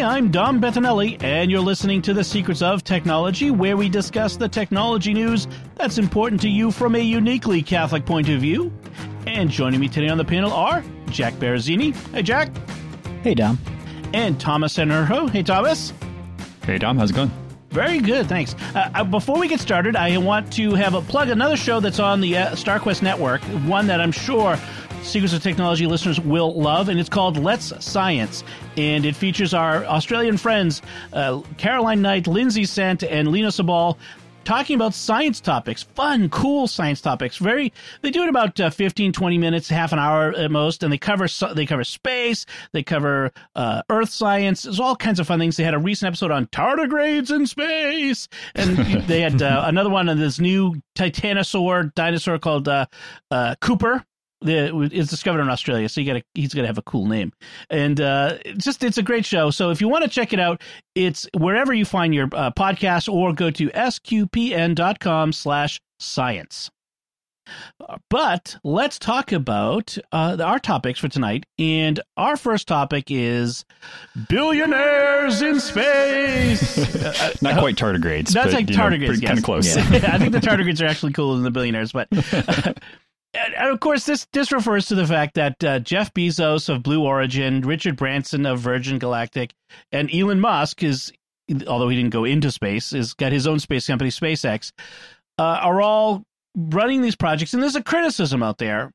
Hi, I'm Dom Bettinelli, and you're listening to The Secrets of Technology, where we discuss the technology news that's important to you from a uniquely Catholic point of view. And joining me today on the panel are Jack Barazzini. Hey, Jack. Hey, Dom. And Thomas Enerho. Hey, Thomas. Hey, Dom. How's it going? Very good, thanks. Uh, uh, before we get started, I want to have a plug another show that's on the uh, StarQuest network, one that I'm sure Secrets of Technology listeners will love, and it's called Let's Science. And it features our Australian friends, uh, Caroline Knight, Lindsay Sant, and Lena Sabal. Talking about science topics, fun, cool science topics. Very, they do it about uh, 15, 20 minutes, half an hour at most, and they cover they cover space, they cover uh, Earth science. There's all kinds of fun things. They had a recent episode on tardigrades in space, and they had uh, another one on this new titanosaur dinosaur called uh, uh, Cooper, the it's discovered in Australia, so you got to he's got to have a cool name, and uh, it's just it's a great show. So if you want to check it out, it's wherever you find your uh, podcast, or go to sqpn.com/science. But let's talk about uh, our topics for tonight, and our first topic is billionaires in space. Not quite tardigrades. That's but, like you know, tardigrades. pretty- yes. Kind of close. Yeah. I think the tardigrades are actually cooler than the billionaires, but. And of course, this this refers to the fact that uh, Jeff Bezos of Blue Origin, Richard Branson of Virgin Galactic, and Elon Musk is, although he didn't go into space, has got his own space company, SpaceX, uh, are all running these projects. And there's a criticism out there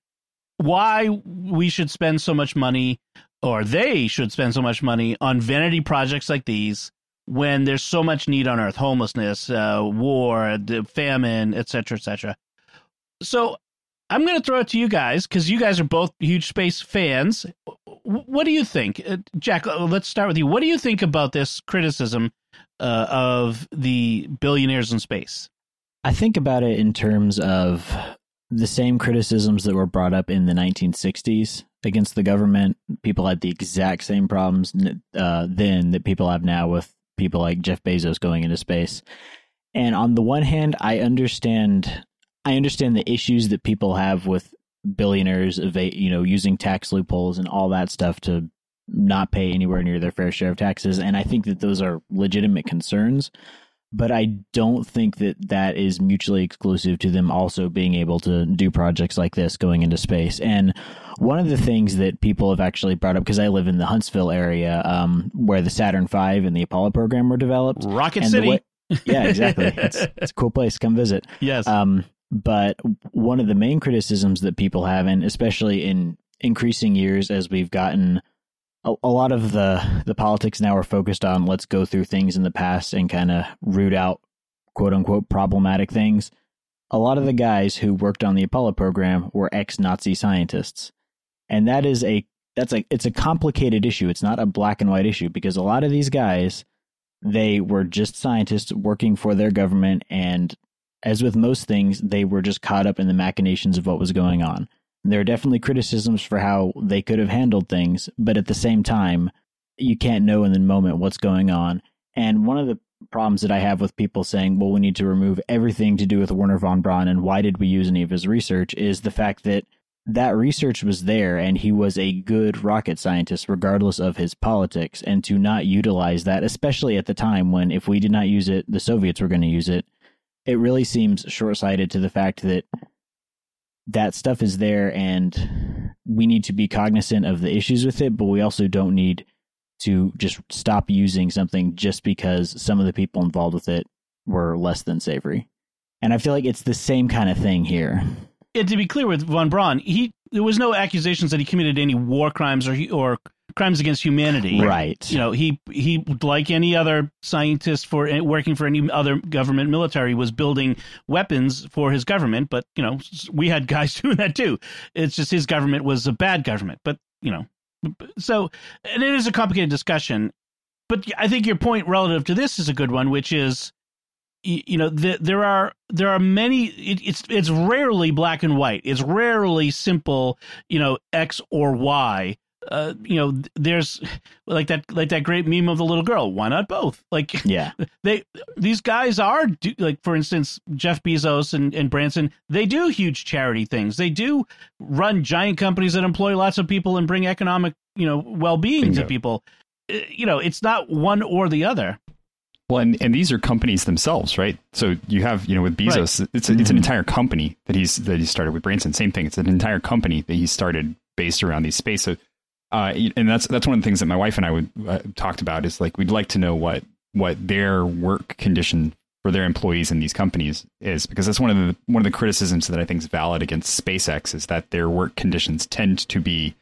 why we should spend so much money, or they should spend so much money on vanity projects like these when there's so much need on Earth, homelessness, uh, war, famine, etc., etc. So I'm going to throw it to you guys because you guys are both huge space fans. What do you think, uh, Jack? Let's start with you. What do you think about this criticism uh, of the billionaires in space? I think about it in terms of the same criticisms that were brought up in the 1960s against the government. People had the exact same problems uh, then that people have now with people like Jeff Bezos going into space. And on the one hand, I understand I understand the issues that people have with billionaires you know using tax loopholes and all that stuff to not pay anywhere near their fair share of taxes and I think that those are legitimate concerns but I don't think that that is mutually exclusive to them also being able to do projects like this going into space. And one of the things that people have actually brought up, because I live in the Huntsville area, um, where the Saturn V and the Apollo program were developed. Rocket City. way- yeah, exactly. it's, it's a cool place. Come visit. yes. Um, but one of the main criticisms that people have, and especially in increasing years as we've gotten a, a lot of the the politics now are focused on let's go through things in the past and kind of root out quote unquote problematic things. A lot of the guys who worked on the Apollo program were ex-Nazi scientists. And that is a that's a it's a complicated issue. It's not a black and white issue because a lot of these guys they were just scientists working for their government and as with most things, they were just caught up in the machinations of what was going on. There are definitely criticisms for how they could have handled things, but at the same time, you can't know in the moment what's going on. And one of the problems that I have with people saying, well, we need to remove everything to do with Werner von Braun and why did we use any of his research is the fact that that research was there and he was a good rocket scientist regardless of his politics. And to not utilize that, especially at the time when if we did not use it, the Soviets were going to use it, it really seems short sighted to the fact that that stuff is there and we need to be cognizant of the issues with it, but we also don't need to just stop using something just because some of the people involved with it were less than savory. And I feel like it's the same kind of thing here. and to be clear with von Braun, he there was no accusations that he committed any war crimes or he, or crimes against humanity. Right. You know, he he like any other scientist for eh, working for any other government military was building weapons for his government, but you know, we had guys doing that too. It's just his government was a bad government, but you know, so and it is a complicated discussion. but I think your point relative to this is a good one, which is, you know, the, there are there are many. It, it's it's rarely black and white. It's rarely simple, you know, X or Y. Uh, you know, there's like that like that great meme of the little girl. Why not both? Like, yeah, they these guys are do, like, for instance, Jeff Bezos and, and Branson. They do huge charity things. They do run giant companies that employ lots of people and bring economic, you know, well being to people. Uh, you know, it's not one or the other. Well, and, and these are companies themselves, right? So you have, you know, with Bezos, right. it's a, it's an mm-hmm. entire company that he's that he started with Branson. Same thing. It's an entire company that he started based around these space. So, uh, and that's that's one of the things that my wife and I would uh, talked about is like we'd like to know what what their work condition for their employees in these companies is because that's one of the one of the criticisms that I think is valid against SpaceX is that their work conditions tend to be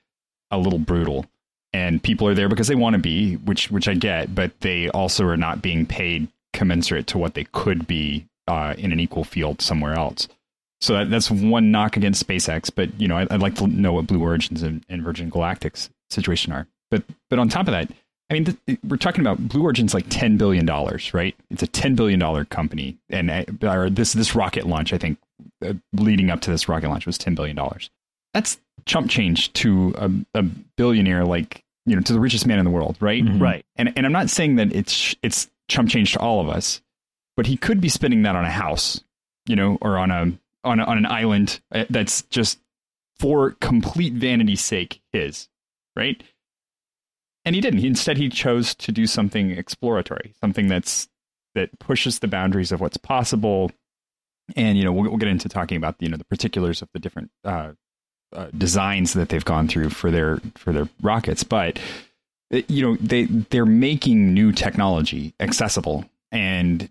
a little brutal and people are there because they want to be, which which I get, but they also are not being paid commensurate to what they could be uh, in an equal field somewhere else. So that, that's one knock against SpaceX. But you know, I, would like to know what Blue Origins and, and, Virgin Galactic's situation are. But but on top of that, I mean, th- we're talking about Blue Origin's like ten billion dollars, right? It's a ten billion dollar company, and uh, or this this rocket launch, I think, uh, leading up to this rocket launch was ten billion dollars. That's chump change to a, a billionaire like you know, to the richest man in the world, right? Mm-hmm. Right. And and I'm not saying that it's it's chump change to all of us, but he could be spending that on a house, you know, or on a on on an island uh, that's just for complete vanity's sake his, right? And he didn't. He, instead, he chose to do something exploratory, something that's that pushes the boundaries of what's possible. And you know, we'll, we'll get into talking about you know the particulars of the different uh, uh, designs that they've gone through for their for their rockets, but uh, you know they they're making new technology accessible, and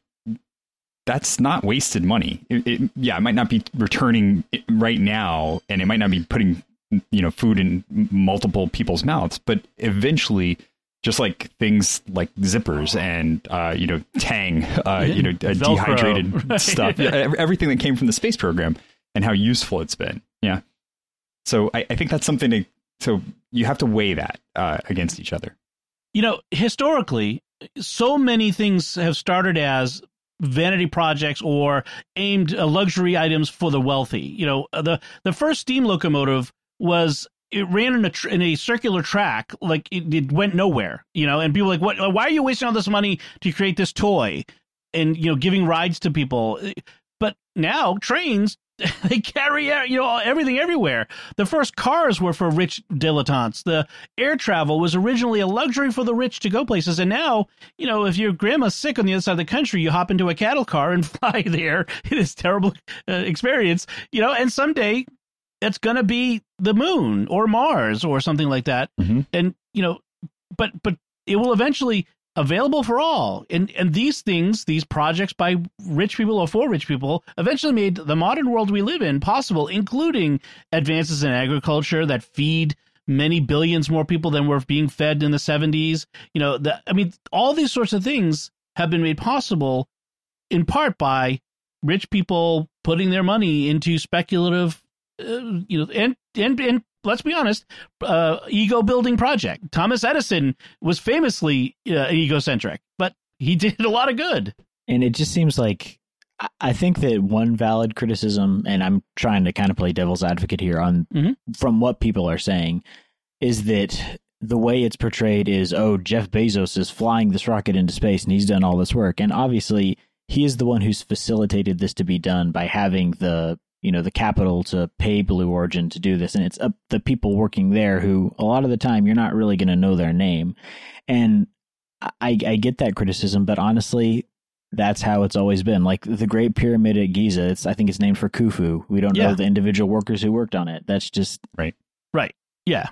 that's not wasted money. It, it, yeah, it might not be returning right now, and it might not be putting you know food in multiple people's mouths, but eventually just like things like zippers and uh, you know Tang, uh, you know uh, dehydrated right. stuff, everything that came from the space program and how useful it's been. Yeah. So I, I think that's something to. So you have to weigh that uh, against each other. You know, historically, so many things have started as vanity projects or aimed uh, luxury items for the wealthy. You know, uh, the the first steam locomotive was it ran in a tr- in a circular track, like it, it, went nowhere. You know, and people were like, what? Why are you wasting all this money to create this toy? And you know, giving rides to people. But now trains they carry you know everything everywhere. The first cars were for rich dilettantes. The air travel was originally a luxury for the rich to go places, and now you know if your grandma's sick on the other side of the country, you hop into a cattle car and fly there. It is terrible uh, experience, you know. And someday it's going to be the moon or Mars or something like that, mm-hmm. and you know, but but it will eventually available for all. And and these things, these projects by rich people or for rich people, eventually made the modern world we live in possible, including advances in agriculture that feed many billions more people than were being fed in the 70s. You know, the, I mean, all these sorts of things have been made possible in part by rich people putting their money into speculative uh, you know and and and let's be honest, uh, ego building project. Thomas Edison was famously uh, egocentric, but he did a lot of good. And it just seems like I think that one valid criticism, and I'm trying to kind of play devil's advocate here on mm-hmm. from what people are saying, is that the way it's portrayed is, oh, Jeff Bezos is flying this rocket into space and he's done all this work. And obviously, he is the one who's facilitated this to be done by having the you know the capital to pay Blue Origin to do this, and it's up the people working there who a lot of the time you're not really going to know their name, and I, I get that criticism, but honestly, that's how it's always been. Like the Great Pyramid at Giza, it's I think it's named for Khufu. We don't yeah. know the individual workers who worked on it. That's just right, right, yeah.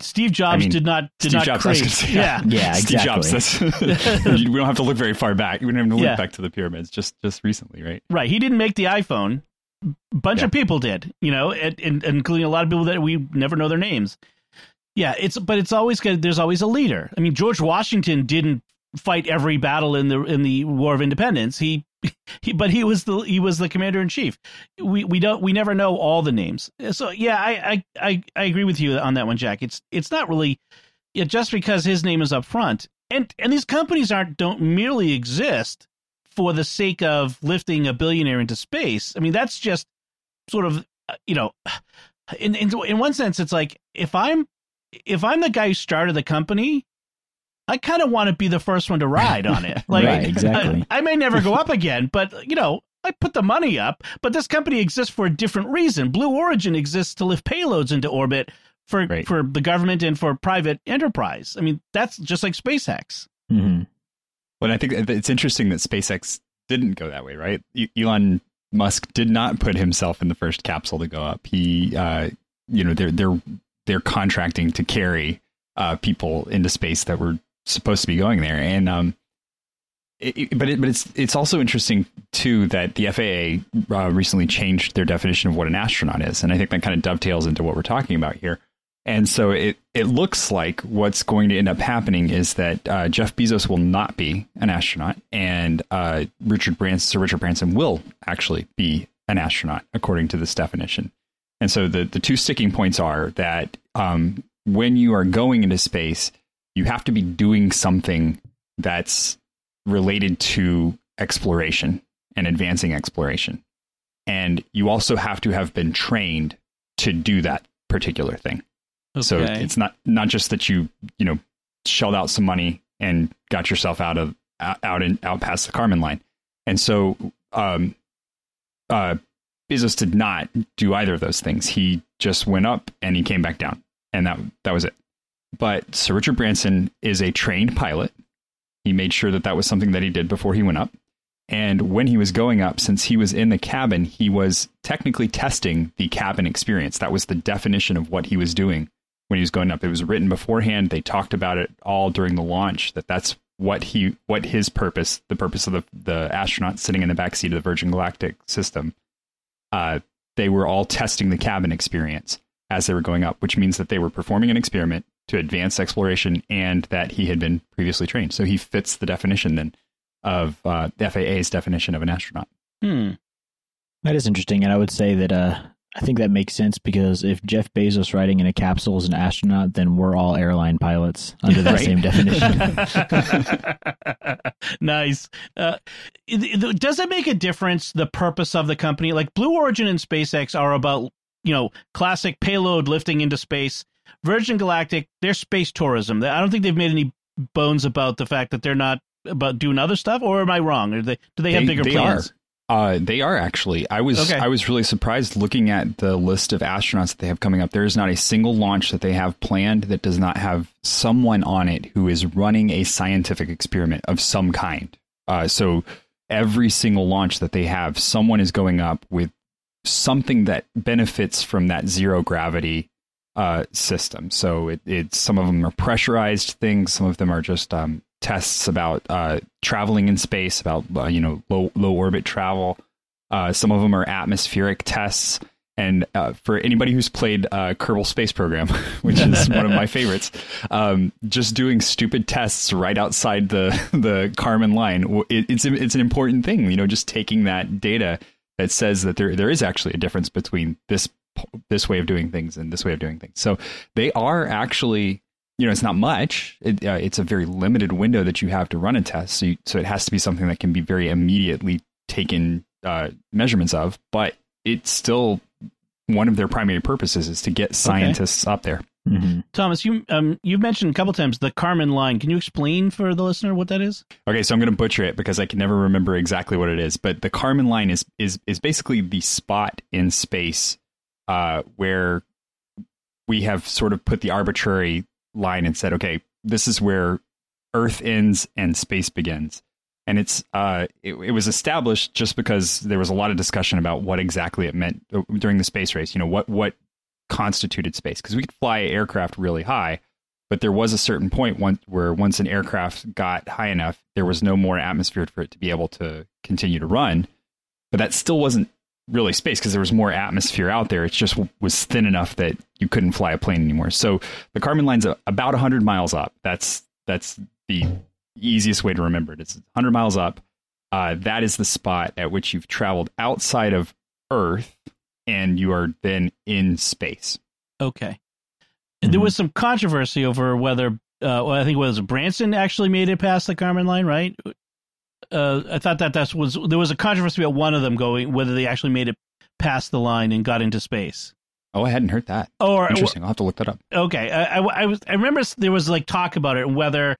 Steve Jobs I mean, did not did Steve not Jobs, create. Say, yeah, yeah, Steve exactly. Jobs. we don't have to look very far back. We don't have to look yeah. back to the pyramids. Just just recently, right? Right. He didn't make the iPhone bunch yeah. of people did, you know, and, and, including a lot of people that we never know their names. Yeah, it's but it's always good. There's always a leader. I mean, George Washington didn't fight every battle in the in the War of Independence. He, he but he was the he was the commander in chief. We we don't we never know all the names. So yeah, I I I, I agree with you on that one, Jack. It's it's not really yeah, just because his name is up front and and these companies aren't don't merely exist for the sake of lifting a billionaire into space. I mean, that's just sort of uh, you know, in in in one sense, it's like if I'm if I'm the guy who started the company, I kind of want to be the first one to ride on it. Like, Right, exactly. I, I may never go up again, but you know, I put the money up. But this company exists for a different reason. Blue Origin exists to lift payloads into orbit for Right. for the government and for private enterprise. I mean, that's just like SpaceX. hmm Well, I think it's interesting that SpaceX didn't go that way, right? Elon Musk did not put himself in the first capsule to go up. He, uh, you know, they're they're they're contracting to carry uh, people into space that were supposed to be going there, and um, it- but it, but it's it's also interesting too that the FAA uh, recently changed their definition of what an astronaut is, and I think that kind of dovetails into what we're talking about here. And so it, it looks like what's going to end up happening is that uh, Jeff Bezos will not be an astronaut, and uh, Richard Branson, Sir Richard Branson will actually be an astronaut according to this definition. And so the the two sticking points are that um, when you are going into space, you have to be doing something that's related to exploration and advancing exploration, and you also have to have been trained to do that particular thing. So it's not not just that you you know shelled out some money and got yourself out of out out and out past the Karman line, and so um, uh, Bezos did not do either of those things. He just went up and he came back down, and that that was it. But Sir Richard Branson is a trained pilot. He made sure that that was something that he did before he went up. And when he was going up, since he was in the cabin, he was technically testing the cabin experience. That was the definition of what he was doing when he was going up. It was written beforehand. They talked about it all during the launch. That that's what he what his purpose, the purpose of the the astronaut sitting in the backseat of the Virgin Galactic system. Uh, they were all testing the cabin experience as they were going up, which means that they were performing an experiment to advance exploration, and that he had been previously trained. So he fits the definition then of uh, the FAA's definition of an astronaut. Hmm. That is interesting, and I would say that uh, I think that makes sense because if Jeff Bezos riding in a capsule is an astronaut, then we're all airline pilots under that Right. same definition. nice. Uh, does it make a difference the purpose of the company? Like Blue Origin and SpaceX are about you know classic payload lifting into space. Virgin Galactic, they're space tourism. I don't think they've made any bones about the fact that they're not about doing other stuff. Or am I wrong? Or they, do they have bigger plans? Are. Uh, they are actually. I was Okay. I was really surprised looking at the list of astronauts that they have coming up. There is not a single launch that they have planned that does not have someone on it who is running a scientific experiment of some kind. Uh, so every single launch that they have, someone is going up with something that benefits from that zero gravity uh, system. So it, it's some of them are pressurized things, some of them are just um, tests about uh, traveling in space, about uh, you know low low orbit travel. Uh, some of them are atmospheric tests. And uh, for anybody who's played uh, Kerbal Space Program, which is one of my favorites, um, just doing stupid tests right outside the the Karman line, it, it's it's an important thing. You know, just taking that data that says that there there is actually a difference between this this way of doing things and this way of doing things. So they are actually, you know, it's not much. It, uh, it's a very limited window that you have to run a test. So you, so it has to be something that can be very immediately taken uh, measurements of. But it's still one of their primary purposes is to get scientists up there. hmm Thomas, you um you've mentioned a couple times the Karman line. Can you explain for the listener what that is? Okay, so I'm going to butcher it because I can never remember exactly what it is. But the Karman line is is is basically the spot in space uh, where we have sort of put the arbitrary line and said, okay, this is where Earth ends and space begins. And it's uh, it, it was established just because there was a lot of discussion about what exactly it meant uh, during the space race. You know what what constituted space because we could fly aircraft really high, but there was a certain point one, where once an aircraft got high enough, there was no more atmosphere for it to be able to continue to run. But that still wasn't really space because there was more atmosphere out there. It just was thin enough that you couldn't fly a plane anymore. So the Karman line's about 100 miles up. That's that's the easiest way to remember it. It's 100 miles up. Uh, that is the spot at which you've traveled outside of Earth and you are then in space. Okay. There was some controversy over whether uh, well, I think it was Branson actually made it past the Kármán line, right? Uh, I thought that that was there was a controversy about one of them going whether they actually made it past the line and got into space. Oh, I hadn't heard that. Or Interesting. I'll have to look that up. okay, I, I, I was I remember there was like talk about it whether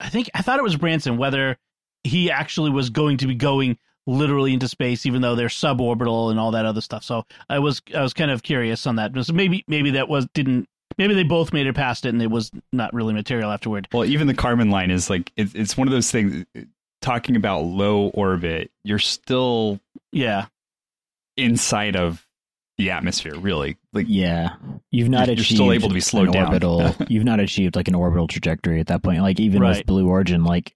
I think I thought it was Branson whether he actually was going to be going literally into space even though they're suborbital and all that other stuff. So I was I was kind of curious on that. So maybe maybe that was didn't maybe they both made it past it and it was not really material afterward. Well, even the Karman line is like it's it's one of those things. Talking about low orbit, you're still Yeah. inside of the atmosphere, really. Like Yeah, you've not You're- you're achieved still able to be slowed down. Orbital, you've not achieved like an orbital trajectory at that point. Like even Right. with Blue Origin, like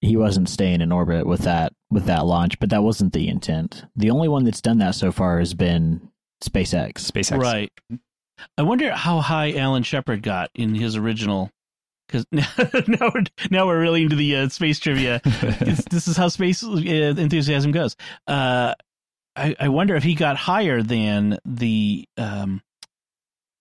he wasn't staying in orbit with that with that launch, but that wasn't the intent. The only one that's done that so far has been SpaceX. SpaceX. Right. I wonder how high Alan Shepard got in his original. Because now we're now we're really into the uh, space trivia. It's- this is how space uh, enthusiasm goes. Uh, I, I wonder if he got higher than the um,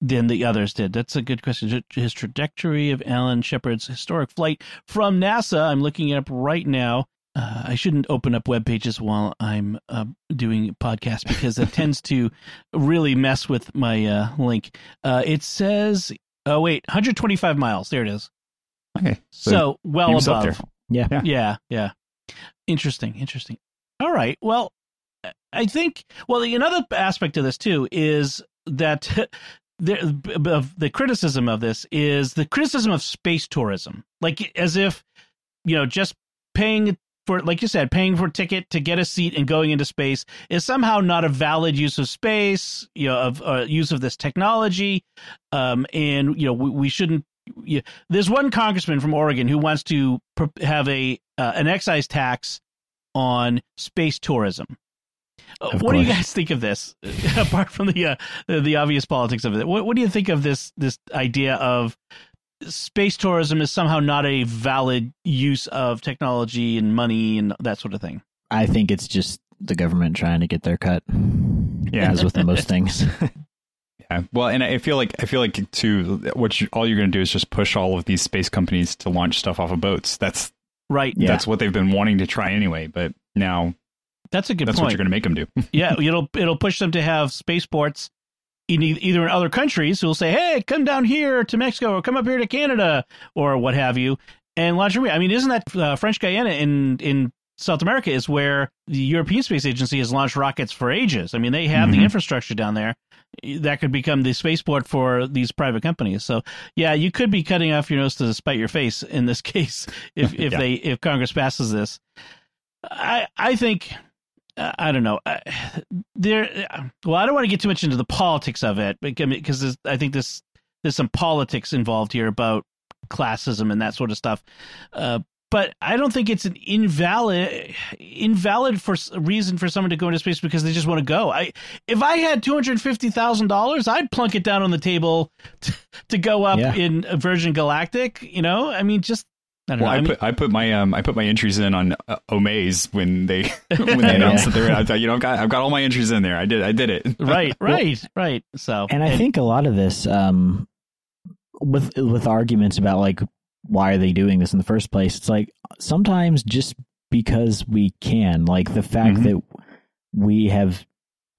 than the others did. That's a good question. His trajectory of Alan Shepard's historic flight from NASA. I'm looking it up right now. Uh, I shouldn't open up web pages while I'm uh, doing podcast because it tends to really mess with my uh, link. Uh, it says, oh wait, 125 miles. There it is. Okay. So, well was up above. Yeah. Yeah. Yeah, yeah. Interesting, interesting. All right. Well, I think well another aspect of this too is that the of the criticism of this is the criticism of space tourism. Like as if you know just paying for like you said paying for a ticket to get a seat and going into space is somehow not a valid use of space, you know, of uh, use of this technology. Um and you know we, we shouldn't yeah, there's one congressman from Oregon who wants to have a uh, an excise tax on space tourism. Uh, what do you guys think of this? Apart from the uh, the, the obvious politics of it, what, what do you think of this this idea of space tourism is somehow not a valid use of technology and money and that sort of thing? I think it's just the government trying to get their cut. Yeah. as with most things. Yeah. Well, and I feel like I feel like too. What you, all you're going to do is just push all of these space companies to launch stuff off of boats. That's Right. Yeah. that's what they've been wanting to try anyway. But now That's a good that's what you're going to make them do. yeah, it'll it'll push them to have spaceports in e- either in other countries who will say, "Hey, come down here to Mexico or come up here to Canada or what have you," and launch them. I mean, isn't that uh, French Guiana in in South America is where the European Space Agency has launched rockets for ages. I mean, they have the Mhm. infrastructure down there that could become the spaceport for these private companies. So, yeah, you could be cutting off your nose to spite your face in this case if if Yeah. they if Congress passes this. I I think I don't know. There, well, I don't want to get too much into the politics of it because I think this there's some politics involved here about classism and that sort of stuff. Uh, but I don't think it's an invalid invalid for reason for someone to go into space because they just want to go. I if I had two hundred fifty thousand dollars, I'd plunk it down on the table to, to go up Yeah. in Virgin Galactic. You know, I mean, just I don't Well, know. I, I put I put my um I put my entries in on uh, Omaze when they when they announced that they were. I thought you know I've got I've got all my entries in there. I did I did it. right, right, right. So, and I think a lot of this, um, with with arguments about like why are they doing this in the first place, it's like sometimes just because we can, like the fact Mhm. that we have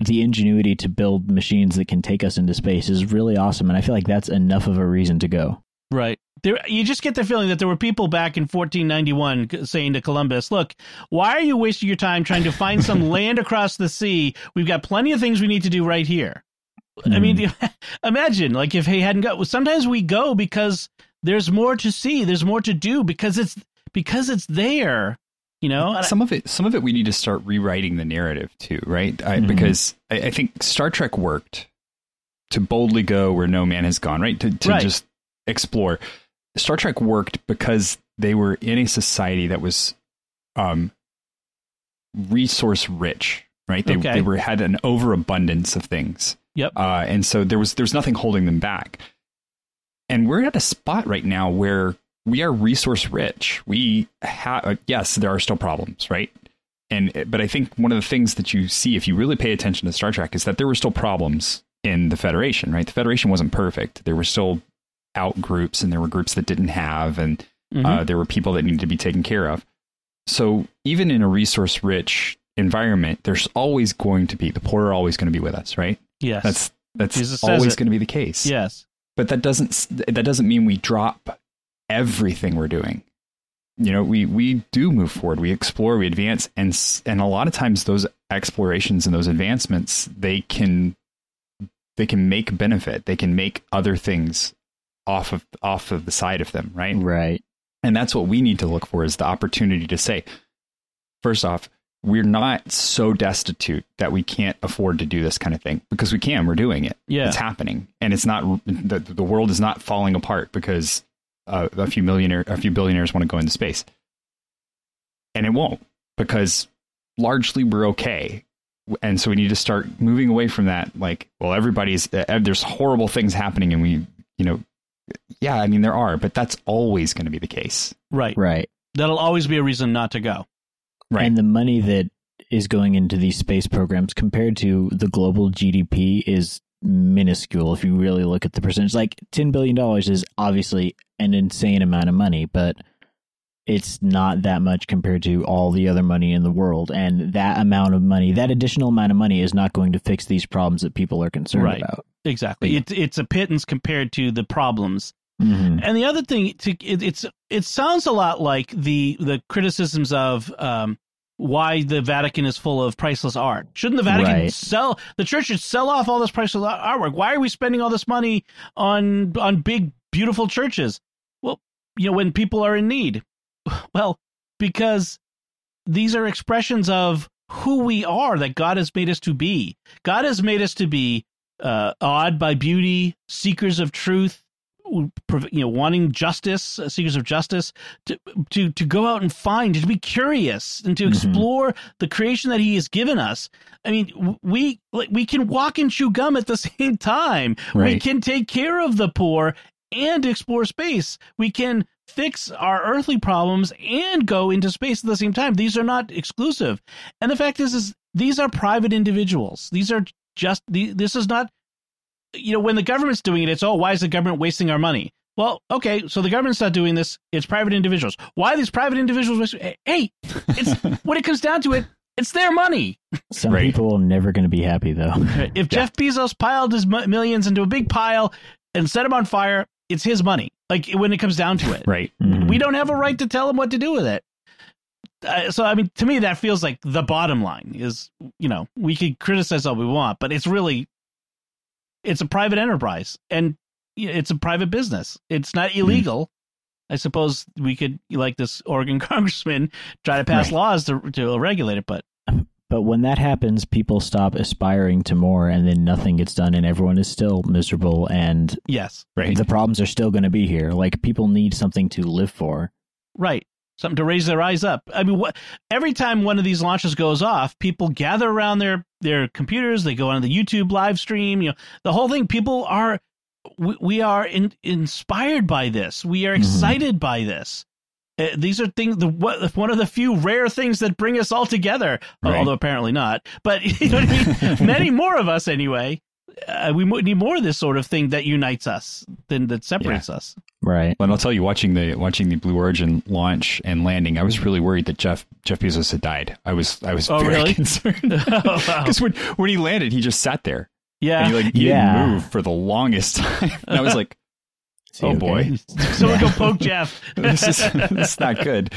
the ingenuity to build machines that can take us into space is really awesome, and I feel like that's enough of a reason to go. Right. There, you just get the feeling that there were people back in 1491 saying to Columbus, "Look, why are you wasting your time trying to find some land across the sea? We've got plenty of things we need to do right here." I mean, imagine like if he hadn't go. Sometimes we go because there's more to see, there's more to do because it's because it's there. You know, some of it some of it we need to start rewriting the narrative too right I, Mhm. because I, I think star trek worked to boldly go where no man has gone right to, to Right. just explore star trek worked because they were in a society that was um resource rich right they, Okay. they were had an overabundance of things Yep. uh, and so there was there's nothing holding them back and we're at a spot right now where we are resource rich. We have yes, there are still problems, right? And but I think one of the things that you see if you really pay attention to Star Trek is that there were still problems in the Federation, right? The Federation wasn't perfect. There were still out groups and there were groups that didn't have, and Mhm. uh, there were people that needed to be taken care of. So even in a resource rich environment, there's always going to be the poor are always going to be with us, right? yes. That's that's Jesus always going to be the case. yes. But that doesn't that doesn't mean we drop everything we're doing. You know, we we do move forward, we explore, we advance, and and a lot of times those explorations and those advancements they can they can make benefit, they can make other things off of off of the side of them, right? Right. And that's what we need to look for is the opportunity to say, first off, we're not so destitute that we can't afford to do this kind of thing because we can. We're doing it. Yeah. It's happening. And it's not, the, the world is not falling apart because uh, a few millionaire, a few billionaires want to go into space. And it won't because largely we're okay. And so we need to start moving away from that. Like, well, everybody's, uh, there's horrible things happening and we, you know, yeah, I mean, there are, but that's always going to be the case. Right. Right. That'll always be a reason not to go. Right. And the money that is going into these space programs compared to the global GDP is minuscule if you really look at the percentage. Like $10 billion is obviously an insane amount of money, but it's not that much compared to all the other money in the world. And that amount of money, that additional amount of money is not going to fix these problems that people are concerned Right. about. Exactly. Yeah. It, it's a pittance compared to the problems. Mhm. And the other thing, to, it, it's it sounds a lot like the the criticisms of um, why the Vatican is full of priceless art. Shouldn't the Vatican Right. sell the church should sell off all this priceless artwork? Why are we spending all this money on on big beautiful churches? Well, you know, when people are in need. Well, because these are expressions of who we are that God has made us to be. God has made us to be uh, awed by beauty, seekers of truth, you know, wanting justice, uh, seekers of justice, to to to go out and find, to be curious, and to Mhm. explore the creation that He has given us. I mean, we like we can walk and chew gum at the same time. We can take care of the poor and explore space. We can fix our earthly problems and go into space at the same time. These are not exclusive. And the fact is, is these are private individuals. These are just the, this is not you know when the government's doing it it's oh why is the government wasting our money well okay so the government's not doing this it's private individuals why are these private individuals wasting hey it's when it comes down to it it's their money Some Right. people are never going to be happy, though. if jeff bezos piled his millions into a big pile and set them on fire it's his money like when it comes down to it Right. Mhm. we don't have a right to tell him what to do with it uh, so i mean to me that feels like the bottom line is you know we could criticize all we want but it's really it's a private enterprise and it's a private business it's not illegal i suppose we could like this oregon congressman try to pass Right. laws to, to regulate it but But when that happens, people stop aspiring to more, and then nothing gets done, and everyone is still miserable, and yes Right. the problems are still going to be here. Like people need something to live for. Right. Something to raise their eyes up. I mean, what, every time one of these launches goes off, people gather around their their computers. They go on the YouTube live stream. You know, the whole thing. People are we, we are in, inspired by this. We are Mhm. excited by this. Uh, these are things. The what, one of the few rare things that bring us all together. Right. Although apparently not. But you know what I mean. Many more of us anyway. Uh, we need more of this sort of thing that unites us than that separates us. Right. And I'll tell you, watching the watching the Blue Origin launch and landing, I was really worried that Jeff Jeff Bezos had died. I was I was Oh, very really? concerned Oh, wow. because when when he landed, he just sat there Yeah. and he like he Yeah. didn't move for the longest time. And I was like, Is he oh okay? boy, Someone go poke Jeff. this is this is not good.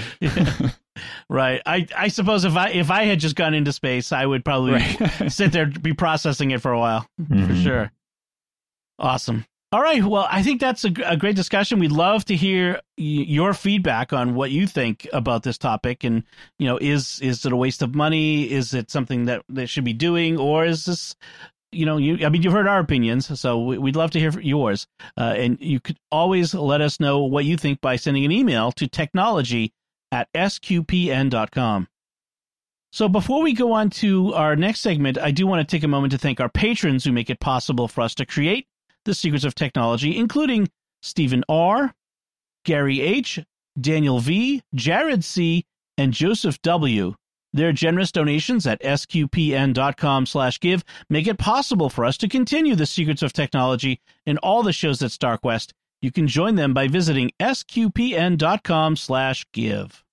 Right. I, I suppose if I if I had just gone into space, I would probably Right. sit there be processing it for a while for Mhm. sure. Awesome. All right. Well, I think that's a, a great discussion. We'd love to hear y- your feedback on what you think about this topic, and you know, is is it a waste of money? Is it something that they should be doing, or is this, you know, you? I mean, you've heard our opinions, so we- we'd love to hear yours. Uh, and you could always let us know what you think by sending an email to technology at sqpn.com. So before we go on to our next segment, I do want to take a moment to thank our patrons who make it possible for us to create the secrets of technology, including Stephen R., Gary H., Daniel V., Jared C., and Joseph W. Their generous donations at sqpn.com slash give make it possible for us to continue the secrets of technology and all the shows at StarQuest You can join them by visiting sqpn.com slash give.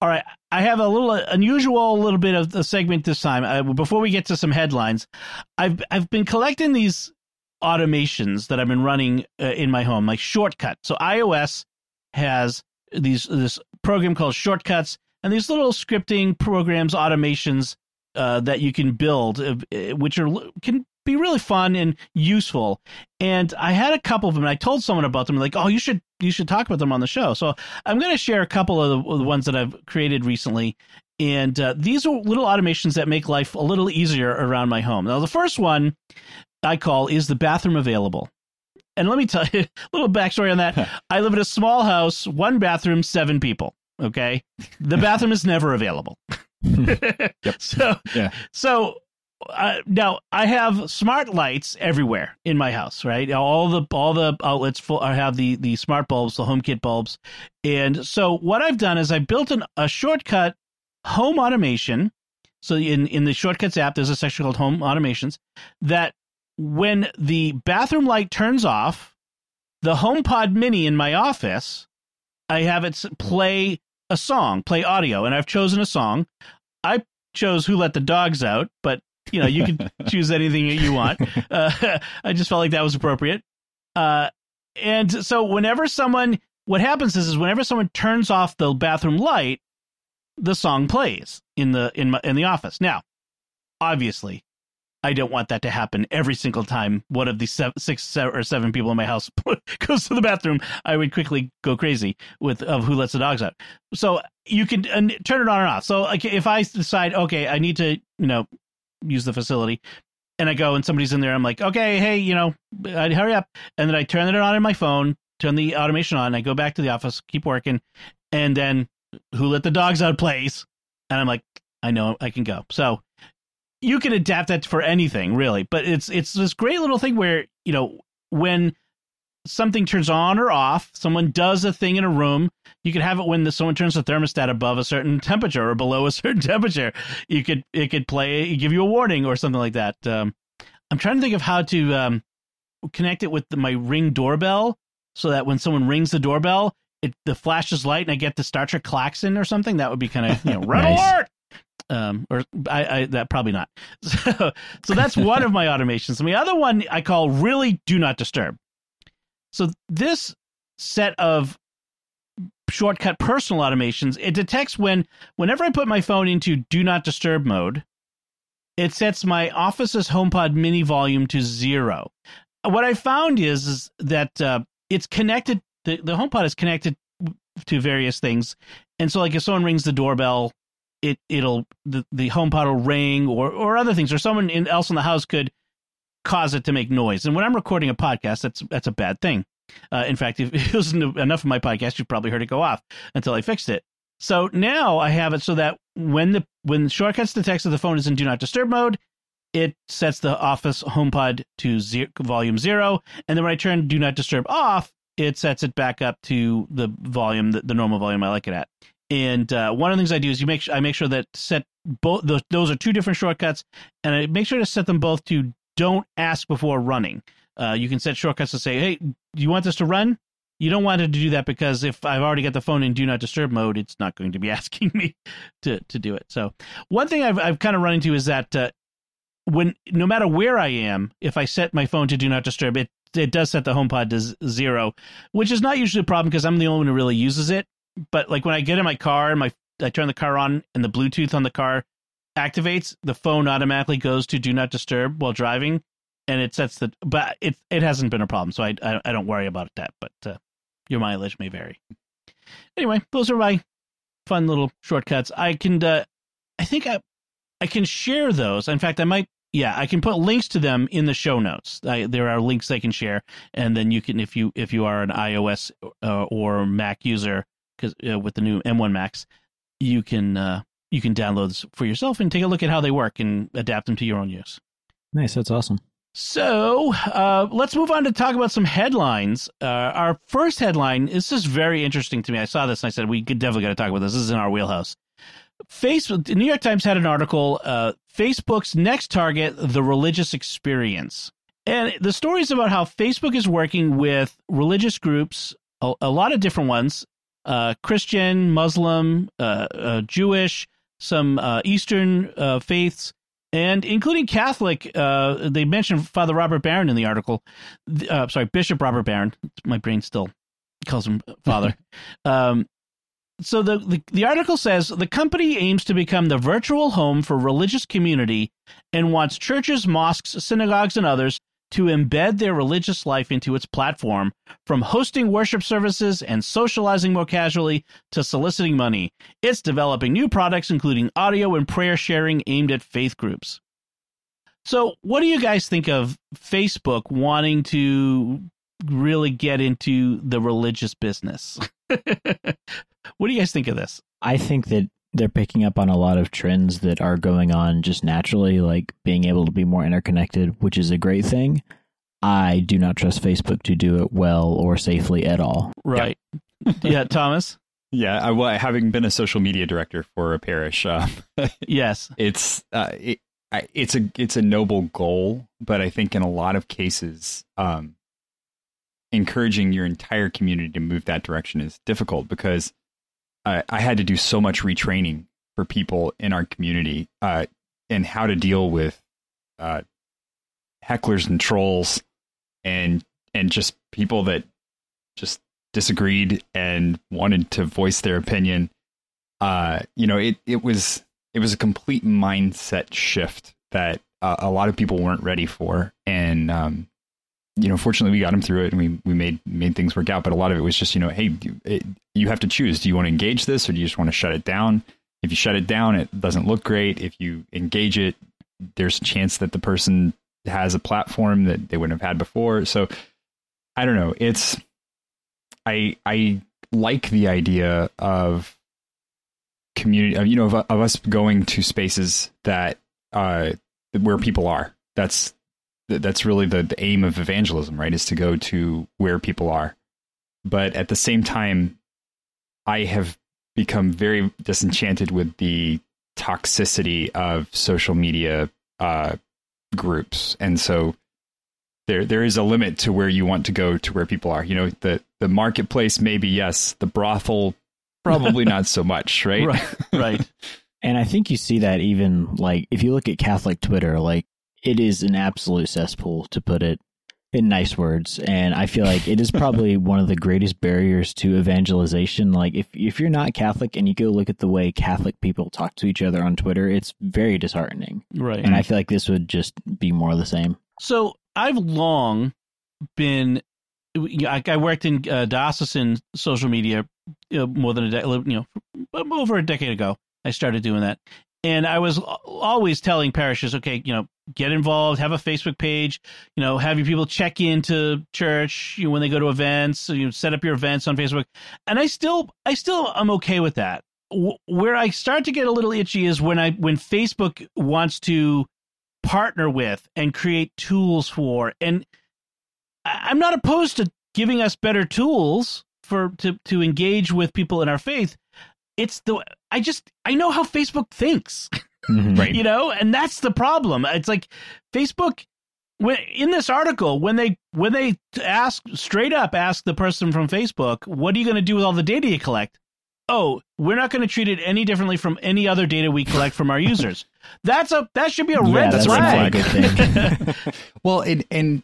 All right, I have a little unusual little bit of the segment this time. Before we get to some headlines, I've I've been collecting these automations that I've been running uh, in my home, like Shortcut. So iOS has these this program called Shortcuts, and these little scripting programs, automations uh, that you can build, uh, which are can be really fun and useful. And I had a couple of them. And I told someone about them, like, "Oh, you should you should talk about them on the show." So I'm going to share a couple of the, ones that I've created recently. And uh, these are little automations that make life a little easier around my home. Now, the first one I call is the bathroom available. And let me tell you a little backstory on that. I live in a small house, one bathroom, seven people. Okay, the bathroom is never available. yep. So, yeah. So now I have smart lights everywhere in my house, right? All the all the outlets full I have the the smart bulbs, the HomeKit bulbs, and so what I've done is I built an, a shortcut home automation. So in in the shortcuts app, there's a section called Home Automations that when the bathroom light turns off, the HomePod Mini in my office, I have it play a song, play audio, and I've chosen a song. I chose "Who Let the Dogs Out," but you know you can choose anything that you want. Uh, I just felt like that was appropriate. Uh, and so whenever someone, what happens is, is whenever someone turns off the bathroom light, the song plays in the in my in the office. Now, obviously, I don't want that to happen every single time one of the seven, six seven, or seven people in my house goes to the bathroom. I would quickly go crazy with of who lets the dogs out. So you can uh, turn it on and off. So like, if I decide, okay, I need to, you know, use the facility, and I go and somebody's in there, I'm like, okay, hey, you know, I'd hurry up, and then I turn it on in my phone, turn the automation on, I go back to the office, keep working, and then who let the dogs out plays, and I'm like, I know I can go. So you can adapt that for anything really. But it's it's this great little thing where you know when something turns on or off someone does a thing in a room you could have it when the, someone turns the thermostat above a certain temperature or below a certain temperature you could it could play give you a warning or something like that um, i'm trying to think of how to um, connect it with the, my ring doorbell so that when someone rings the doorbell it the flashes light and i get the star trek klaxon or something that would be kind of you know red nice. alert um, or I, I that probably not. So, so that's one of my automations. And the other one I call really do not disturb. So this set of shortcut personal automations, it detects when whenever I put my phone into do not disturb mode, it sets my Office's HomePod mini volume to zero. What I found is, is that uh, it's connected. The, the HomePod is connected to various things, and so like if someone rings the doorbell, it it'll the, the HomePod will ring or or other things or someone in, else in the house could cause it to make noise. And when I'm recording a podcast, that's that's a bad thing. Uh, in fact, if you listen to enough of my podcast, you've probably heard it go off until I fixed it. So now I have it so that when the when shortcuts the text of the phone is in do not disturb mode, it sets the Office HomePod to zero, volume zero, and then when I turn do not disturb off, it sets it back up to the volume, the, the normal volume I like it at. And uh, one of the things I do is you make I make sure that set both those, those are two different shortcuts, and I make sure to set them both to don't ask before running. Uh, you can set shortcuts to say, hey, do you want this to run? You don't want it to do that because if I've already got the phone in do not disturb mode, it's not going to be asking me to, to do it. So one thing I've, I've kind of run into is that uh, when no matter where I am, if I set my phone to do not disturb, it it does set the HomePod to zero, which is not usually a problem because I'm the only one who really uses it but like when I get in my car and my I turn the car on and the Bluetooth on the car activates, the phone automatically goes to do not disturb while driving, and it sets the. But it it hasn't been a problem, so I I, I don't worry about that. But uh, your mileage may vary. Anyway, those are my fun little shortcuts. I can uh, I think I I can share those. In fact, I might yeah i can put links to them in the show notes I, there are links i can share and then you can if you if you are an ios uh, or mac user because uh, with the new M1 Max, you can uh, you can download for yourself and take a look at how they work and adapt them to your own use. Nice, that's awesome. So uh, let's move on to talk about some headlines. Uh, our first headline is just very interesting to me. I saw this and I said we could definitely got to talk about this. This is in our wheelhouse. Facebook, the New York Times had an article. Uh, Facebook's next target: the religious experience. And the story is about how Facebook is working with religious groups, a, a lot of different ones uh, Christian, Muslim, uh, uh, Jewish, some uh, Eastern uh, faiths, and including Catholic. Uh, they mentioned Father Robert Barron in the article. Uh, sorry, Bishop Robert Barron. My brain still calls him Father. um, so the, the the article says the company aims to become the virtual home for religious community and wants churches, mosques, synagogues, and others to embed their religious life into its platform, from hosting worship services and socializing more casually to soliciting money. It's developing new products, including audio and prayer sharing aimed at faith groups. So, what do you guys think of Facebook wanting to really get into the religious business? what do you guys think of this? I think that they're picking up on a lot of trends that are going on just naturally, like being able to be more interconnected, which is a great thing. I do not trust Facebook to do it well or safely at all. Right. yeah, Thomas? Yeah, I, well, having been a social media director for a parish, uh, yes, it's uh, it, I, it's a it's a noble goal, but I think in a lot of cases, um, encouraging your entire community to move that direction is difficult because I, I had to do so much retraining for people in our community uh, and how to deal with uh, hecklers and trolls and and just people that just disagreed and wanted to voice their opinion. Uh, you know, it it was it was a complete mindset shift that uh, a lot of people weren't ready for, and um, you know, fortunately, we got them through it, and we we made made things work out. But a lot of it was just, you know, hey, it, you have to choose: do you want to engage this, or do you just want to shut it down? If you shut it down, it doesn't look great. If you engage it, there's a chance that the person has a platform that they wouldn't have had before. So I don't know. It's I I like the idea of community you know of, of us going to spaces that uh where people are. That's that's really the, the aim of evangelism, right? Is to go to where people are. But at the same time, I have become very disenchanted with the toxicity of social media uh, groups, and so there there is a limit to where you want to go to where people are. You know, the the marketplace maybe yes, the brothel probably not so much, right? Right. Right. And I think you see that even like if you look at Catholic Twitter, like it is an absolute cesspool to put it in nice words and i feel like it is probably one of the greatest barriers to evangelization like if if you're not catholic and you go look at the way catholic people talk to each other on twitter it's very disheartening right. and i feel like this would just be more of the same So I've long been. I, I worked in uh, diocesan social media uh, more than a decade, you know, over a decade ago. I started doing that, and I was always telling parishes, okay, you know, get involved, have a Facebook page, you know, have your people check into church you know, when they go to events, you know, set up your events on Facebook, and I still, I still, am okay with that. Where I start to get a little itchy is when I when Facebook wants to partner with and create tools for and i'm not opposed to giving us better tools for to to engage with people in our faith it's the i just i know how facebook thinks Mhm. Right. you know and that's the problem it's like facebook when in this article when they when they ask straight up ask the person from facebook what are you going to do with all the data you collect oh we're not going to treat it any differently from any other data we collect from our users that's a that should be a Yeah, red that's flag. a good thing. Well, and and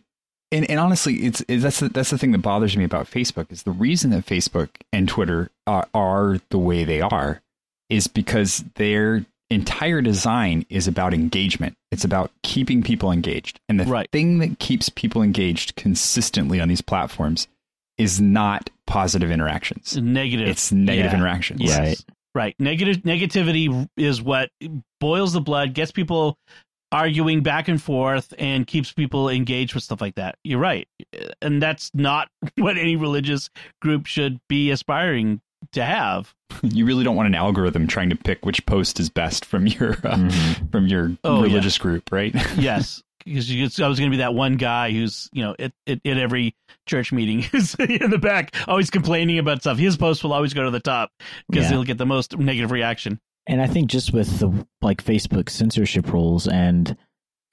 and, and honestly, it's, it's that's the, that's the thing that bothers me about Facebook is the reason that Facebook and Twitter are, are the way they are is because their entire design is about engagement. It's about keeping people engaged, and the Right. thing that keeps people engaged consistently on these platforms is not positive interactions. negative It's negative Yeah. interactions. Yes. Right. Right. Negative negativity is what boils the blood, gets people arguing back and forth, and keeps people engaged with stuff like that. You're right, and that's not what any religious group should be aspiring to have. You really don't want an algorithm trying to pick which post is best from your uh, Mhm. from your Oh, yeah. religious group, right? Yes. Because you, I was going to be that one guy who's, you know, at, at, at every church meeting is in the back, always complaining about stuff. His post will always go to the top because Yeah. he'll get the most negative reaction. And I think just with the like Facebook censorship rules and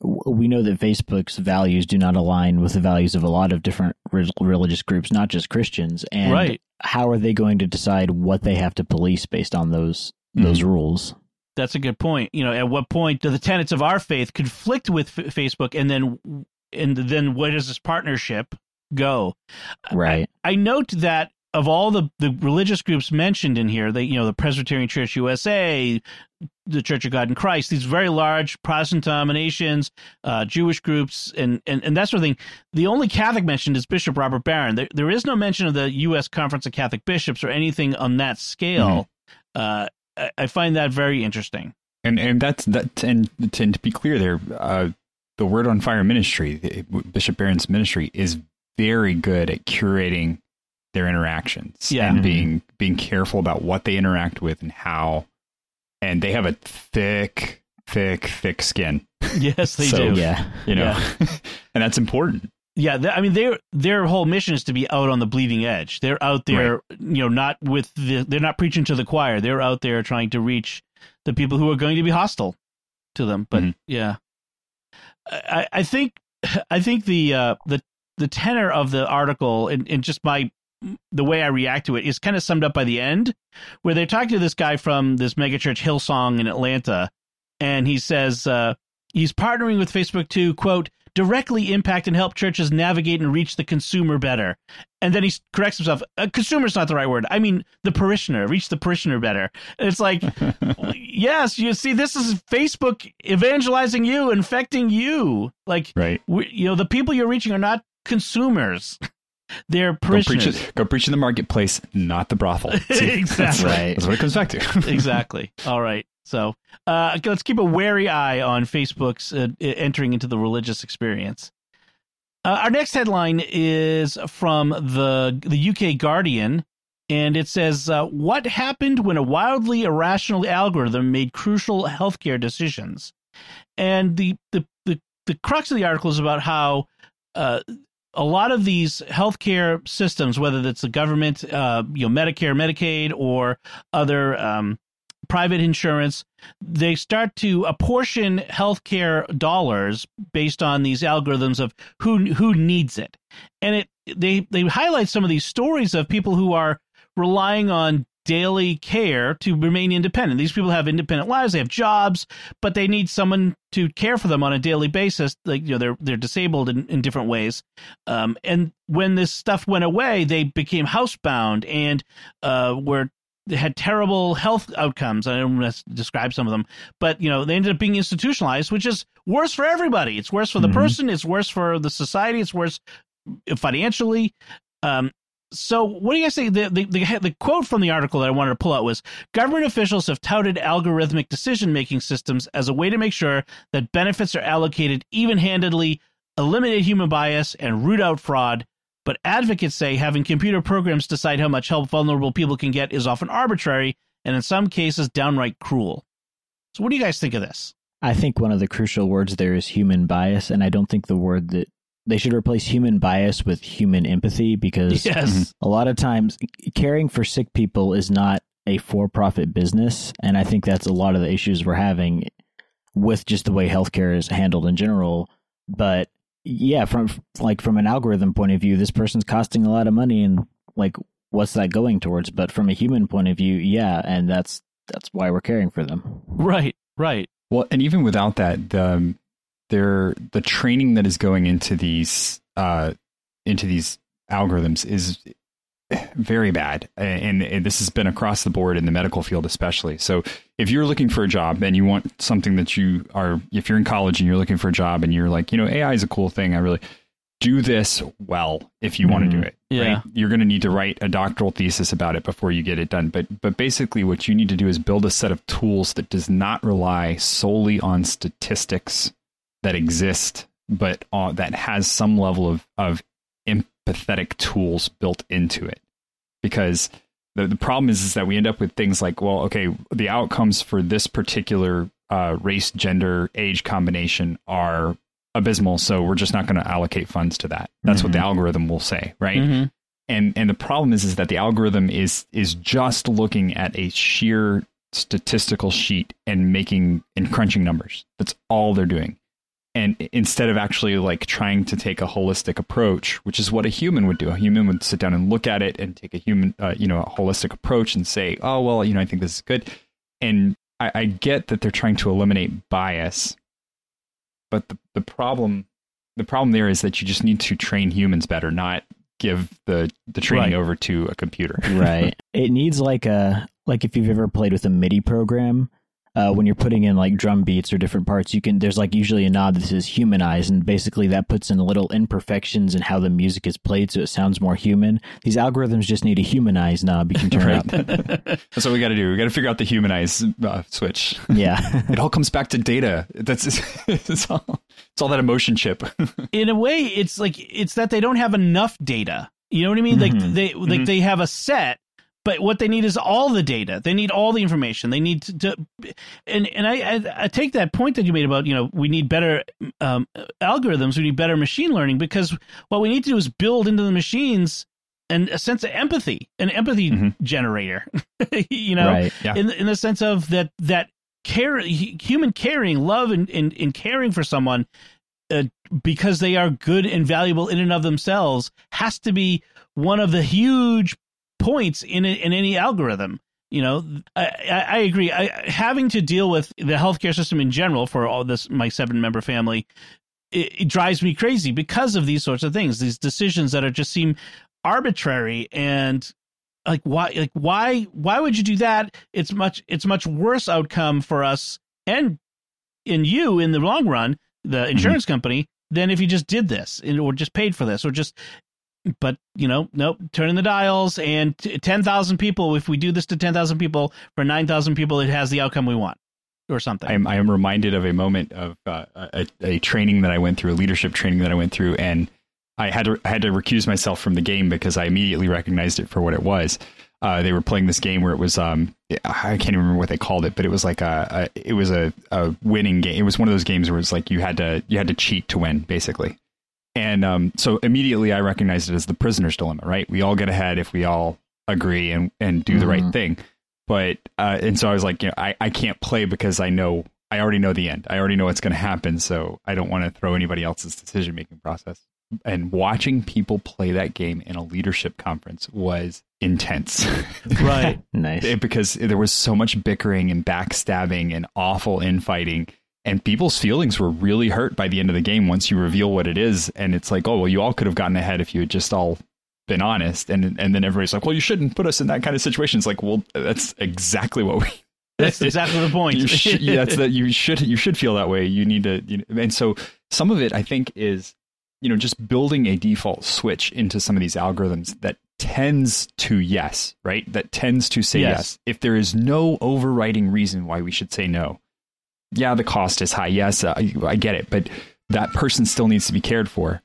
we know that Facebook's values do not align with the values of a lot of different religious groups, not just Christians. And right. how are they going to decide what they have to police based on those those mm-hmm. rules? That's a good point. You know, at what point do the tenets of our faith conflict with F- Facebook, and then and then where does this partnership go? Right. I, I note that of all the, the religious groups mentioned in here, they you know the Presbyterian Church USA, the Church of God in Christ, these very large Protestant denominations, uh, Jewish groups, and, and and that sort of thing. The only Catholic mentioned is Bishop Robert Barron. There, there is no mention of the U.S. Conference of Catholic Bishops or anything on that scale. Mm-hmm. Uh, I, I, find that very interesting. And and that's that. And, and to be clear, there, uh, the Word on Fire ministry, Bishop Barron's ministry, is very good at curating their interactions yeah. and mm-hmm. being being careful about what they interact with and how. And they have a thick thick thick skin. Yes they so, do. yeah. You know? Yeah. and that's important. Yeah i mean their their whole mission is to be out on the bleeding edge. They're out there right. you know not with the they're not preaching to the choir. They're out there trying to reach the people who are going to be hostile to them. But mm-hmm. yeah. I, I think I think the uh, the the tenor of the article and, and just my the way I react to it is kind of summed up by the end, where they're talking to this guy from this megachurch Hillsong in Atlanta, and he says uh, he's partnering with Facebook to quote directly impact and help churches navigate and reach the consumer better. And then he corrects himself. Uh, consumer's not the right word. I mean the parishioner. Reach the parishioner better. And it's like, yes, you see, this is Facebook evangelizing you, infecting you. Like, right. We, you know, the people you're reaching are not consumers. They're parishioners. Go preach, it, go preach in the marketplace, not the brothel. See, exactly. That's, right. that's what it comes back to. exactly. All right. So uh, let's keep a wary eye on Facebook's uh, entering into the religious experience. Uh, our next headline is from the the UK Guardian, and it says, uh, "What happened when a wildly irrational algorithm made crucial healthcare decisions?" And the the the, the crux of the article is about how uh, a lot of these healthcare systems, whether it's the government, uh, you know, Medicare, Medicaid, or other um, private insurance, they start to apportion healthcare dollars based on these algorithms of who who needs it, and it they they highlight some of these stories of people who are relying on daily care to remain independent. These people have independent lives, they have jobs, but they need someone to care for them on a daily basis. Like you know, they're they're disabled in, in different ways. Um, and when this stuff went away, they became housebound and uh, were they had terrible health outcomes. I don't want to describe some of them, but you know they ended up being institutionalized, which is worse for everybody. It's worse for the mm-hmm. person. It's worse for the society. It's worse financially. Um, so what do you guys say? The, the, the, the, quote from the article that I wanted to pull out was government officials have touted algorithmic decision making systems as a way to make sure that benefits are allocated even handedly, eliminate human bias, and root out fraud. But advocates say having computer programs decide how much help vulnerable people can get is often arbitrary and in some cases downright cruel. So what do you guys think of this? I think one of the crucial words there is human bias, and I don't think the word that they should replace human bias with human empathy because yes. Mm-hmm. a lot of times caring for sick people is not a for-profit business and i think that's a lot of the issues we're having with just the way healthcare is handled in general. But yeah from like from an algorithm point of view this person's costing a lot of money and like what's that going towards? But from a human point of view yeah and that's that's why we're caring for them. Right right. Well and even without that the they're the training that is going into these uh, into these algorithms is very bad. And, and, this has been across the board in the medical field especially. So if you're looking for a job and you want something that you are if you're in college and you're looking for a job and you're like you know ai is a cool thing i really do this well if you mm-hmm. want to do it yeah. Right? you're going to need to write a doctoral thesis about it before you get it done. But but basically what you need to do is build a set of tools that does not rely solely on statistics that exist, but uh, that has some level of, of empathetic tools built into it. Because the, the problem is, is that we end up with things like, well, okay, the outcomes for this particular uh, race, gender, age combination are abysmal, so we're just not going to allocate funds to that. That's mm-hmm. what the mm-hmm. algorithm will say, right? Mm-hmm. And and the problem is is that the algorithm is is just looking at a sheer statistical sheet and making and crunching numbers. That's all they're doing and instead of actually like trying to take a holistic approach which is what a human would do a human would sit down and look at it and take a human uh, you know a holistic approach and say oh well you know i think this is good and i, I get that they're trying to eliminate bias but the, the problem the problem there is that you just need to train humans better not give the the training Right. over to a computer right. It needs like a like if you've ever played with a MIDI program, uh, when you're putting in like drum beats or different parts, you can there's like usually a knob that says humanize, and basically that puts in little imperfections in how the music is played, so it sounds more human. These algorithms just need a humanize knob you can turn Right. up. that's what we got to do we got to figure out the humanize uh, switch Yeah, it all comes back to data that's it's all it's all that emotion chip in a way it's like it's that they don't have enough data you know what i mean like Mhm. they like they have a set but what they need is all the data they need all the information they need to, to and and I, I i take that point that you made about you know we need better um, algorithms we need better machine learning because what we need to do is build into the machines and a sense of empathy an empathy Mhm. generator you know right. Yeah. in in the sense of that that care human caring love and, and, and caring for someone uh, because they are good and valuable in and of themselves has to be one of the huge points in in any algorithm. You know I, I, agree. I, having to deal with the healthcare system in general for all this my seven member family it, it drives me crazy because of these sorts of things these decisions that are just seem arbitrary and like why like why why would you do that? It's much it's much worse outcome for us and in you in the long run the mm-hmm. insurance company than if you just did this or just paid for this or just but you know nope turning the dials and t- 10,000 people if we do this to 10,000 people for 9,000 people it has the outcome we want or something I am I am reminded of a moment of uh, a, a training that I went through, a leadership training that I went through, and I had to I had to recuse myself from the game because I immediately recognized it for what it was. Uh, they were playing this game where it was um I can't even remember what they called it, but it was like a, a it was a, a winning game. It was one of those games where it's like you had to you had to cheat to win, basically. And um, so immediately I recognized it as the prisoner's dilemma, right? We all get ahead if we all agree and, and do the right Mhm. thing. But uh, and so I was like, you know, I, I can't play because I know I already know the end. I already know what's going to happen, so I don't want to throw anybody else's decision making process. And watching people play that game in a leadership conference was intense. right Nice. It- because there was so much bickering and backstabbing and awful infighting and people's feelings were really hurt by the end of the game once you reveal what it is and it's like oh well you all could have gotten ahead if you had just all been honest and and then everybody's like well you shouldn't put us in that kind of situation it's like well that's exactly what we that's exactly the point you should, yeah, that's that you should you should feel that way. You need to, you know, and so some of it I think is, you know, just building a default switch into some of these algorithms that tends to yes, right? That tends to say Yes. yes. If there is no overriding reason why we should say no, yeah, the cost is high. Yes, I, I get it, but that person still needs to be cared for.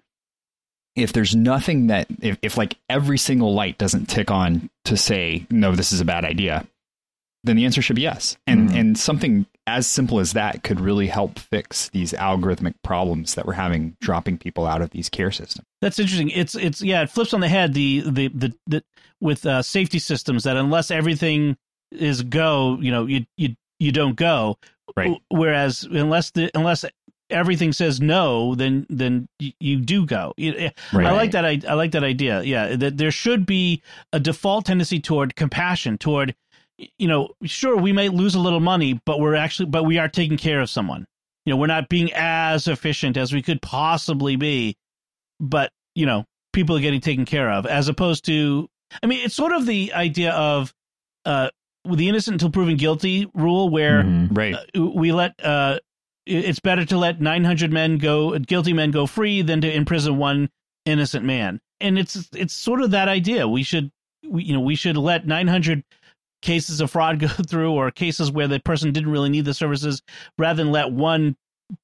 If there's nothing that, if, if like every single light doesn't tick on to say, no, this is a bad idea, then the answer should be yes. And Mhm. and something as simple as that could really help fix these algorithmic problems that we're having dropping people out of these care systems. That's interesting. It's it's yeah, it flips on the head the the the, the with uh, safety systems that unless everything is go, you know, you you you don't go. Right. Whereas unless the unless everything says no, then then you, do go. You- I like that. I, I like that idea. Yeah, that there should be a default tendency toward compassion, toward you know, sure we might lose a little money, but we're actually but we are taking care of someone. You know, we're not being as efficient as we could possibly be, but you know, people are getting taken care of as opposed to I mean, it's sort of the idea of uh the innocent until proven guilty rule where Mhm. Right. uh, we let uh it's better to let 900 men go guilty men go free than to imprison one innocent man and it's it's sort of that idea we should we, you know we should let 900 cases of fraud go through or cases where the person didn't really need the services rather than let one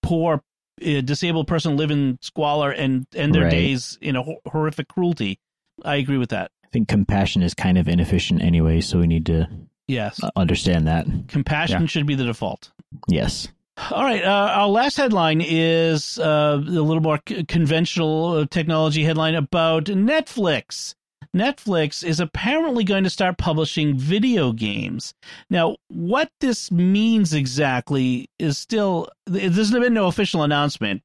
poor uh, disabled person live in squalor and end their Right. days in a hor- horrific cruelty i agree with that I think compassion is kind of inefficient anyway, so we need to yes uh, understand that. compassion yeah. should be the default Yes. All right. Uh, our last headline is uh, a little more c- conventional uh, technology headline about Netflix. Netflix is apparently going to start publishing video games. Now, what this means exactly is still, there's been no official announcement,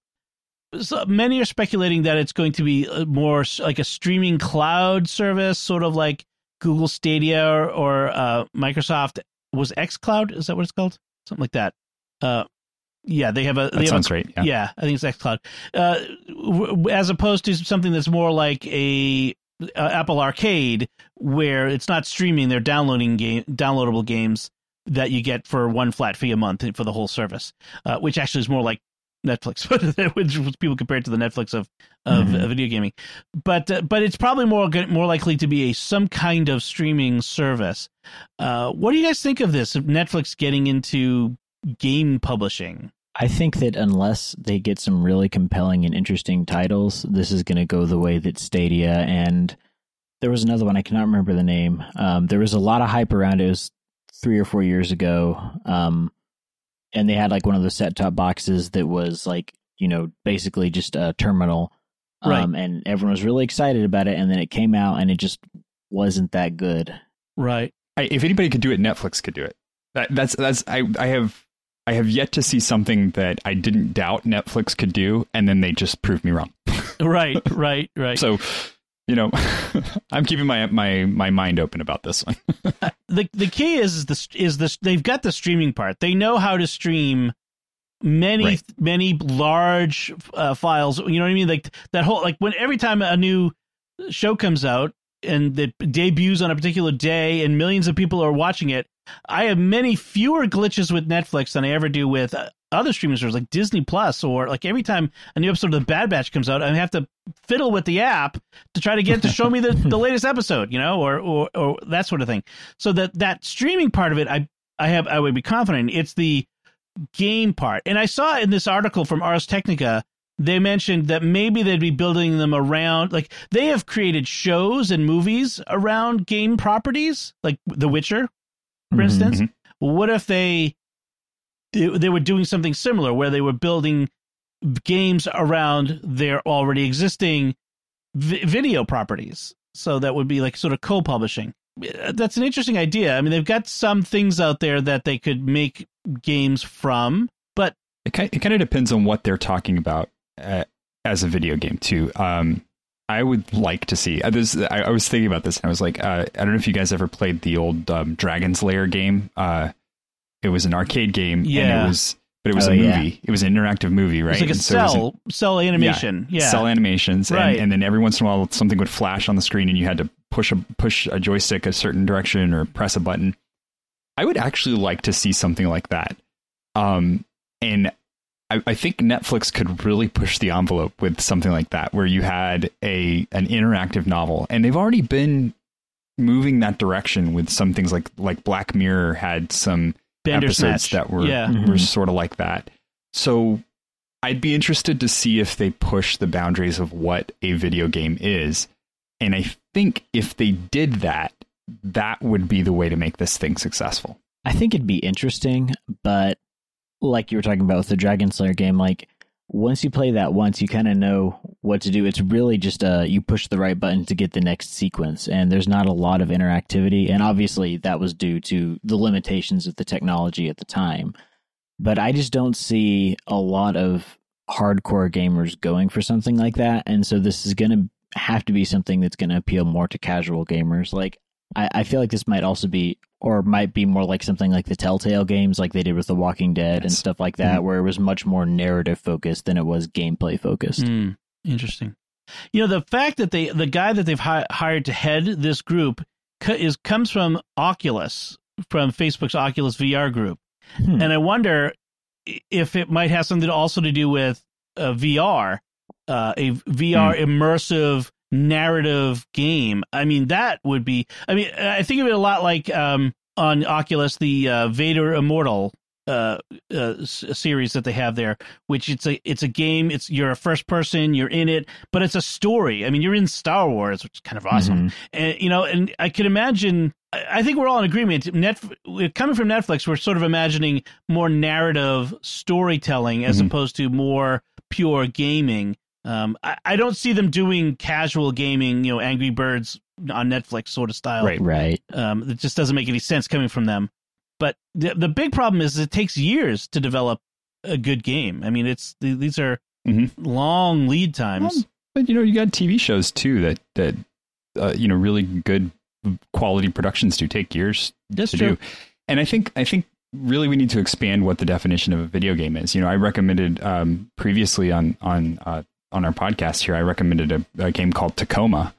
so many are speculating that it's going to be uh, more like a streaming cloud service, sort of like Google Stadia or, or uh, Microsoft was XCloud. Is that what it's called? Something like that. Uh, yeah, they have a. That they have sounds a, right. Yeah. yeah, I think it's XCloud. Uh, w- as opposed to something that's more like a uh, Apple Arcade, where it's not streaming; they're downloading game, downloadable games that you get for one flat fee a month for the whole service, uh, which actually is more like Netflix, which was people compared to the Netflix of of Mhm. uh, video gaming. But uh, but it's probably more more likely to be a some kind of streaming service. Uh, what do you guys think of this? Of Netflix getting into game publishing? I think that unless they get some really compelling and interesting titles, this is going to go the way that Stadia and there was another one I cannot remember the name. Um, there was a lot of hype around it. It was three or four years ago, um, and they had like one of those set top boxes that was like you know basically just a terminal, um, and everyone was really excited about it. And then it came out, and it just wasn't that good. Right. I, if anybody could do it, Netflix could do it. That, that's that's I I have I have yet to see something that I didn't doubt Netflix could do, and then they just proved me wrong. Right. right. Right. So, you know, I'm keeping my my my mind open about this one. the the key is is the is this they've got the streaming part. They know how to stream many Right. many large uh, files. You know what I mean? Like that whole like when every time a new show comes out and that debuts on a particular day and millions of people are watching it. I have many fewer glitches with Netflix than I ever do with uh, other streaming services like Disney Plus or like every time a new episode of The Bad Batch comes out, I have to fiddle with the app to try to get it to show me the, the latest episode, you know, or, or or that sort of thing. So that that streaming part of it, I I have I would be confident it's the game part. And I saw in this article from Ars Technica they mentioned that maybe they'd be building them around like they have created shows and movies around game properties like The Witcher for Mhm. instance. Mhm. What if they they they were doing something similar where they were building games around their already existing vi- video properties? So that would be like sort of co-publishing. Uh, That's an interesting idea. I mean, they've got some things out there that they could make games from, but It kind, it kind of depends on what they're talking about uh, as a video game too. Um, I would like to see. Uh, this, I, I was thinking about this, and I was like, uh, I don't know if you guys ever played the old um, Dragon's Lair game. Uh, it was an arcade game, and Yeah. it was, but it was Oh, a yeah. movie. It was an interactive movie, right? it's like a And so it was an- cell cell animation. Yeah, cell animations, Right. and, and then every once in a while something would flash on the screen, and you had to push a push a joystick a certain direction or press a button. I would actually like to see something like that, um, and I, I think Netflix could really push the envelope with something like that, where you had a an interactive novel, and they've already been moving that direction with some things like like Black Mirror had some episodes Bandersnatch. that were yeah. Were mm-hmm. sort of like that. So I'd be interested to see if they push the boundaries of what a video game is. And I think if they did that, that would be the way to make this thing successful. I think it'd be interesting, but like you were talking about with the Dragon's Lair game, like once you play that once, you kind of know what to do. It's really just uh, you push the right button to get the next sequence, and there's not a lot of interactivity. And obviously, that was due to the limitations of the technology at the time. But I just don't see a lot of hardcore gamers going for something like that, and so this is going to have to be something that's going to appeal more to casual gamers. Like I, I feel like this might also be, or might be more like something like the Telltale games, like they did with The Walking Dead and stuff like that, where it was much more narrative focused than it was gameplay focused. Hmm, interesting. You know, the fact that they the guy that they've hi- hired to head this group co- is comes from Oculus, from Facebook's Oculus VR group, Hmm. and I wonder if it might have something also to do with uh, VR, uh, a VR immersive narrative game. I mean, that would be. I mean, I think of it a lot like um, on Oculus, the uh, Vader Immortal uh, uh, s- series that they have there, which it's a it's a game. It's you're a first person, you're in it, but it's a story. I mean, you're in Star Wars, which is kind of awesome. Mhm. And you know, and I could imagine. I think we're all in agreement. Net coming from Netflix, we're sort of imagining more narrative storytelling as Mhm. opposed to more pure gaming. Um, I, I don't see them doing casual gaming, you know, Angry Birds on Netflix sort of style. Right. Right. Um, it just doesn't make any sense coming from them. But the the big problem is it takes years to develop a good game. I mean, it's these are Mhm. long lead times. Well, but you know, you got TV shows too that that uh, you know really good quality productions do take years That's to true. do. And I think I think really we need to expand what the definition of a video game is. You know, I recommended um, previously on on uh, on our podcast here. I recommended a, a game called Tacoma,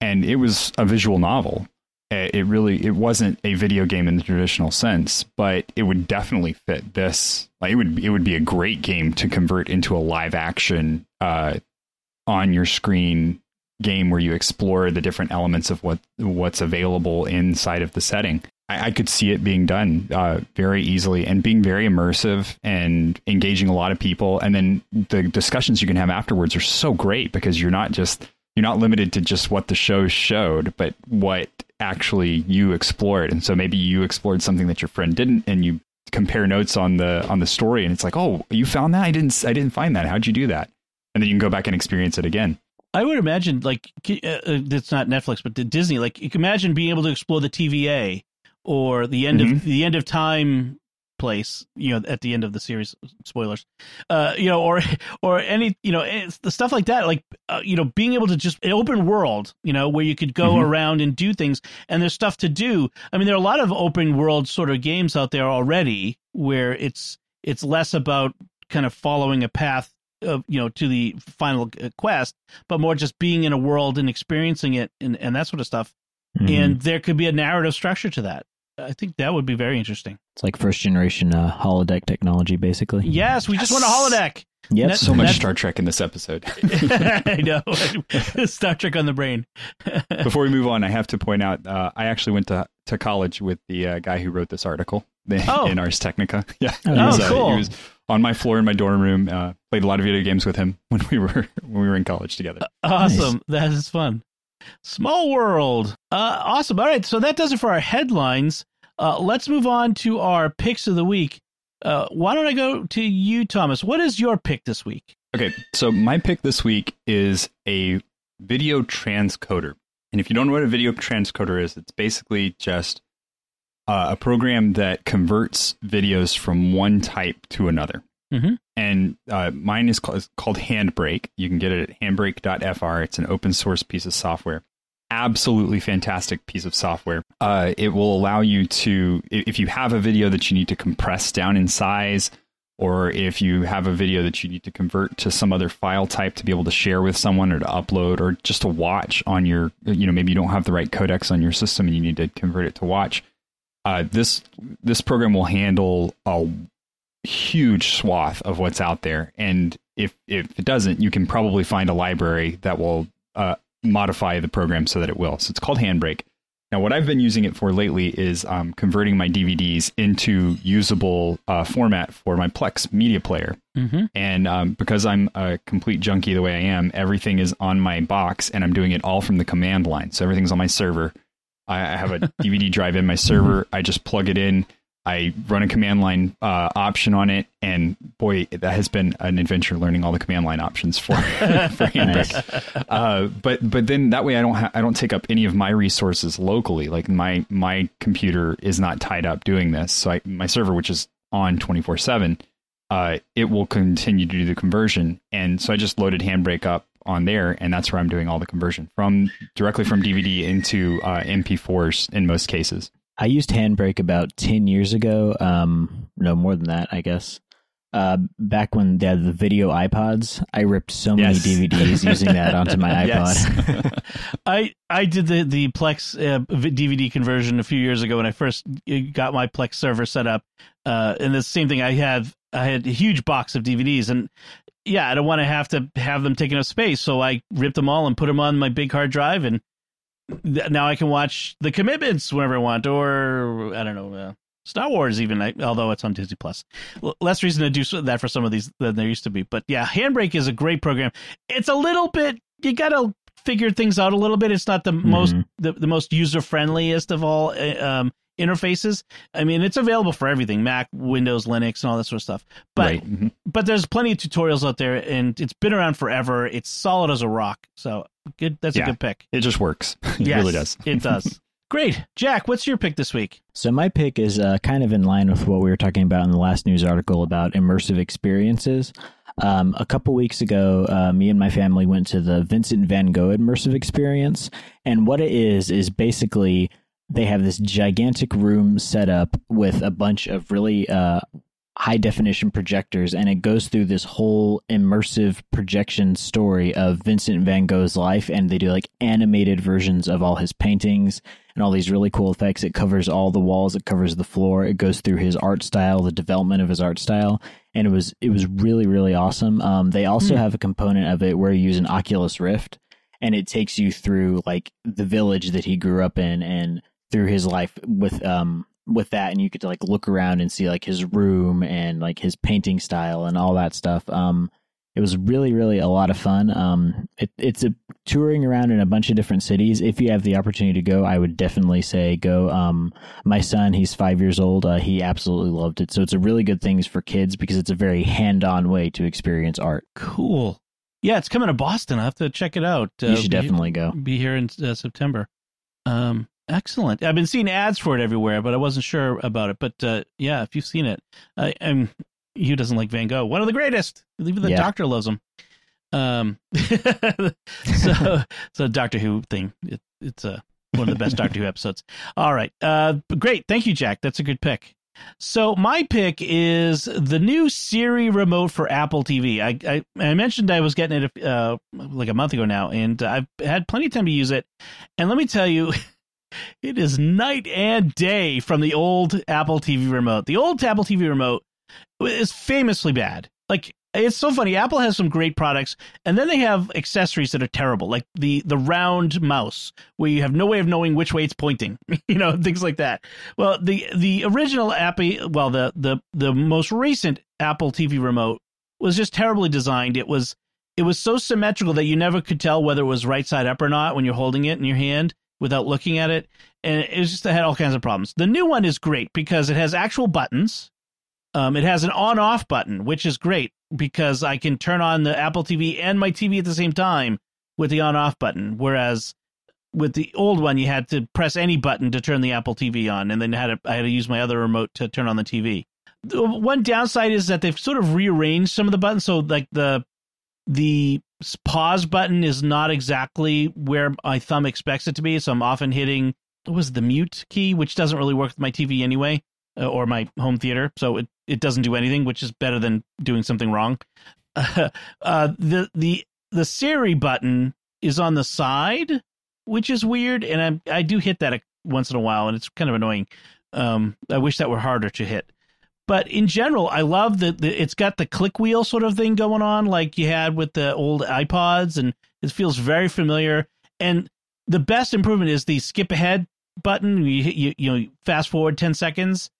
and it was a visual novel. It it really it wasn't a video game in the traditional sense, but it would definitely fit this. Like it would it would be a great game to convert into a live action uh, on your screen game where you explore the different elements of what what's available inside of the setting. I, I could see it being done uh, very easily and being very immersive and engaging a lot of people. And then the discussions you can have afterwards are so great because you're not just you're not limited to just what the show showed, but what actually you explored. And so maybe you explored something that your friend didn't, and you compare notes on the on the story, and it's like, oh, you found that? I didn't I didn't find that. How'd you do that? And then you can go back and experience it again. I would imagine, like, uh, uh, it's not Netflix, but Disney. Like, you can imagine being able to explore the TVA or the end Mhm. of the end of time place. You know, at the end of the series. Spoilers. Uh, you know, or or any you know it's the stuff like that. Like, uh, you know, being able to just an open world. You know, where you could go Mhm. around and do things, and there's stuff to do. I mean, there are a lot of open world sort of games out there already where it's it's less about kind of following a path of you know to the final uh, quest but more just being in a world and experiencing it and, and that sort of stuff. Mhm. And there could be a narrative structure to that. I think that would be very interesting. it's like first generation uh, holodeck technology, basically. Yes, we just want a holodeck. Yep. Net- So much Net- Star Trek in this episode. I know. Star Trek on the brain. Before we move on, I have to point out uh, I actually went to to college with the uh, guy who wrote this article Oh. in Ars Technica. Yeah, Oh, He was, nice. cool. He was on my floor in my dorm room. Uh, played a lot of video games with him when we were when we were in college together. Awesome. That is fun. Small world. Uh, awesome. All right. So that does it for our headlines. Uh, let's move on to our picks of the week. Uh, why don't I go to you, Thomas? What is your pick this week? Okay, so my pick this week is a video transcoder. And if you don't know what a video transcoder is, it's basically just uh, a program that converts videos from one type to another. Mhm. And uh, mine is called, called Handbrake. You can get it at handbrake.fr. It's an open source piece of software. Absolutely fantastic piece of software. Uh, it will allow you to, if you have a video that you need to compress down in size, or if you have a video that you need to convert to some other file type to be able to share with someone or to upload or just to watch on your you know maybe you don't have the right codecs on your system and you need to convert it to watch uh, this this program will handle a huge swath of what's out there and if if it doesn't you can probably find a library that will uh, modify the program so that it will so it's called handbrake now, what I've been using it for lately is um, converting my DVDs into usable uh, format for my Plex media player. Mm-hmm. And um, because I'm a complete junkie the way I am, everything is on my box and I'm doing it all from the command line. So everything's on my server. I I have a DVD drive in my server. I just plug it in. I run a command line uh, option on it, and boy, that has been an adventure learning all the command line options for for Handbrake. Uh, but but then that way I don't ha- I don't take up any of my resources locally. Like my my computer is not tied up doing this, so I, my server, which is on twenty four seven, uh, it will continue to do the conversion. And so I just loaded Handbrake up on there, and that's where I'm doing all the conversion from directly from DVD into uh, MP4s in most cases. I used Handbrake about 10 years ago. Um, no, more than that, I guess. Uh, back when they had the video iPods, I ripped so many Yes. DVDs using that onto my iPod. Yes. I I did the the Plex uh, DVD conversion a few years ago when I first uh, got my Plex server set up. Uh, and the same thing I had I had a huge box of DVDs and yeah, I don't want to have to have them taking up space, so I ripped them all and put them on my big hard drive and th- now I can watch the commitments whenever I want or I don't know uh, Star Wars even I, although it's on Disney Plus. L- less reason to do that for some of these than there used to be. But yeah, Handbrake is a great program. It's a little bit you got to figure things out a little bit. It's not the most Mhm. the, the most user friendliest of all uh, um, interfaces. I mean, it's available for everything: Mac, Windows, Linux, and all that sort of stuff. But right. mhm. but there's plenty of tutorials out there, and it's been around forever. It's solid as a rock. So good. That's a good pick. It just works. It Yes, really does. it does. Great, Jack. What's your pick this week? So my pick is uh, kind of in line with what we were talking about in the last news article about immersive experiences. Um, a couple weeks ago, uh, me and my family went to the Vincent Van Gogh immersive experience, and what it is is basically they have this gigantic room set up with a bunch of really uh, high definition projectors and it goes through this whole immersive projection story of Vincent van Gogh's life and they do like animated versions of all his paintings and all these really cool effects it covers all the walls it covers the floor it goes through his art style the development of his art style and it was it was really really awesome um, they also mm. have a component of it where you use an Oculus Rift and it takes you through like the village that he grew up in and through his life with um with that and you could like look around and see like his room and like his painting style and all that stuff. Um it was really really a lot of fun. Um it, it's a touring around in a bunch of different cities. If you have the opportunity to go i would definitely say go. Um my son he's five years old. Uh, he absolutely loved it. So it's a really good thing for kids because it's a very hand-on way to experience art. Cool. Yeah it's coming to boston. I have to check it out. Uh, you should definitely go. be here in uh, september. Um Excellent. I've been seeing ads for it everywhere, but I wasn't sure about it. But uh, yeah, if you've seen it, I, am who doesn't like Van Gogh? One of the greatest. Even the yeah. Doctor loves him. Um, so so Doctor Who thing. It, it's a uh, one of the best Doctor Who episodes. All right. Uh, great. Thank you, Jack. That's a good pick. So my pick is the new Siri remote for Apple TV. I I, I mentioned I was getting it uh, like a month ago now, and I've had plenty of time to use it. And let me tell you. it is night and day from the old Apple TV remote. The old Apple TV remote is famously bad. Like it's so funny. Apple has some great products, and then they have accessories that are terrible, like the the round mouse, where you have no way of knowing which way it's pointing. you know, things like that. Well, the the original Apple, well, the the the most recent Apple TV remote was just terribly designed. It was it was so symmetrical that you never could tell whether it was right side up or not when you're holding it in your hand without looking at it. And it was just, had all kinds of problems. The new one is great because it has actual buttons. Um, it has an on off button, which is great because I can turn on the Apple TV and my TV at the same time with the on off button. Whereas with the old one, you had to press any button to turn the Apple TV on, and then had to, I had to use my other remote to turn on the TV. The one downside is that they've sort of rearranged some of the buttons. So like the the pause button is not exactly where my thumb expects it to be. So I'm often hitting was the mute key, which doesn't really work with my TV anyway, uh, or my home theater. So it, it doesn't do anything, which is better than doing something wrong. Uh, uh, the the the Siri button is on the side, which is weird, and I I do hit that once in a while, and it's kind of annoying. Um, I wish that were harder to hit. But in general, I love that it's got the click wheel sort of thing going on, like you had with the old iPods, and it feels very familiar. And the best improvement is the skip ahead button. You, you, you know, fast forward 10 seconds.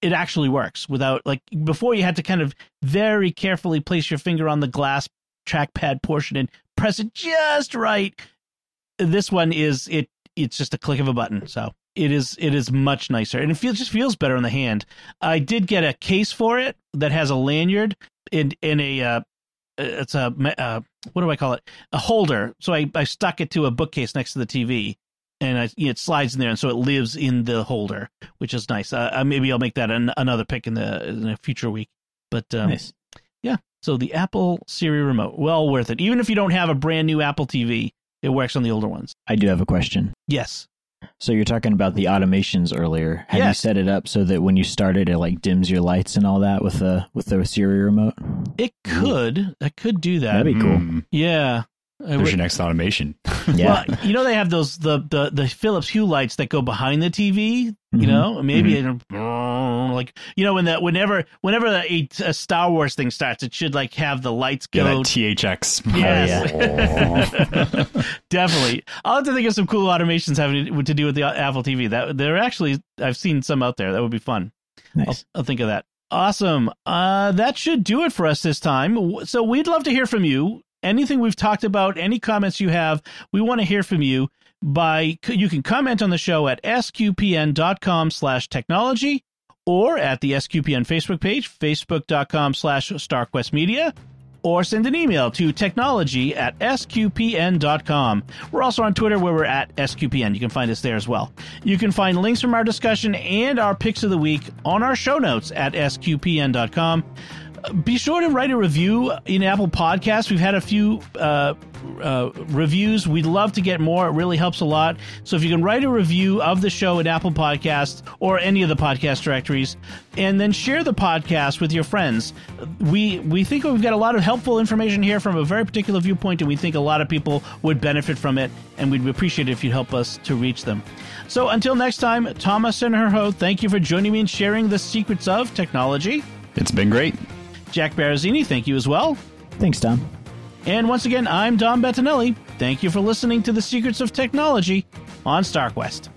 It actually works without, like, before you had to kind of very carefully place your finger on the glass trackpad portion and press it just right. This one is, it, it's just a click of a button. So it is it is much nicer and it feels just feels better in the hand. I did get a case for it that has a lanyard in in a uh, it's a uh, what do I call it a holder. So I, I stuck it to a bookcase next to the TV and I, it slides in there and so it lives in the holder, which is nice. Uh, maybe I'll make that an, another pick in the in a future week. But um, nice. yeah, so the Apple Siri remote, well worth it. Even if you don't have a brand new Apple TV, it works on the older ones. I do have a question. Yes. So you're talking about the automations earlier. Have yes. you set it up so that when you start it, it like dims your lights and all that with the with the Siri remote? It could. I could do that. That'd be cool. Mm. Yeah. There's your next automation. yeah. Well, you know they have those the, the the Philips Hue lights that go behind the TV. Mm-hmm. You know, maybe mm-hmm. Like you know when that whenever whenever a, a, Star Wars thing starts, it should like have the lights go. Yeah, THX. Yes, oh, yeah. definitely. I'll have to think of some cool automations having to do with the Apple TV. That they're actually I've seen some out there. That would be fun. Nice. I'll, I'll think of that. Awesome. Uh, that should do it for us this time. So we'd love to hear from you anything we've talked about, any comments you have, we want to hear from you by you can comment on the show at sqpn.com slash technology or at the SQPN Facebook page, facebook.com slash starquestmedia, or send an email to technology at sqpn.com. We're also on Twitter where we're at SQPN. You can find us there as well. You can find links from our discussion and our picks of the week on our show notes at sqpn.com. be sure to write a review in Apple Podcasts. We've had a few uh, uh, reviews. We'd love to get more. It really helps a lot. So if you can write a review of the show in Apple Podcasts or any of the podcast directories, and then share the podcast with your friends. We we think we've got a lot of helpful information here from a very particular viewpoint, and we think a lot of people would benefit from it, and we'd appreciate it if you'd help us to reach them. So until next time, Thomas and Herho, thank you for joining me and sharing the secrets of technology. It's been great. Jack Barazini, thank you as well. Thanks, Tom. And once again, I'm Dom Bettinelli. Thank you for listening to the Secrets of Technology on StarQuest.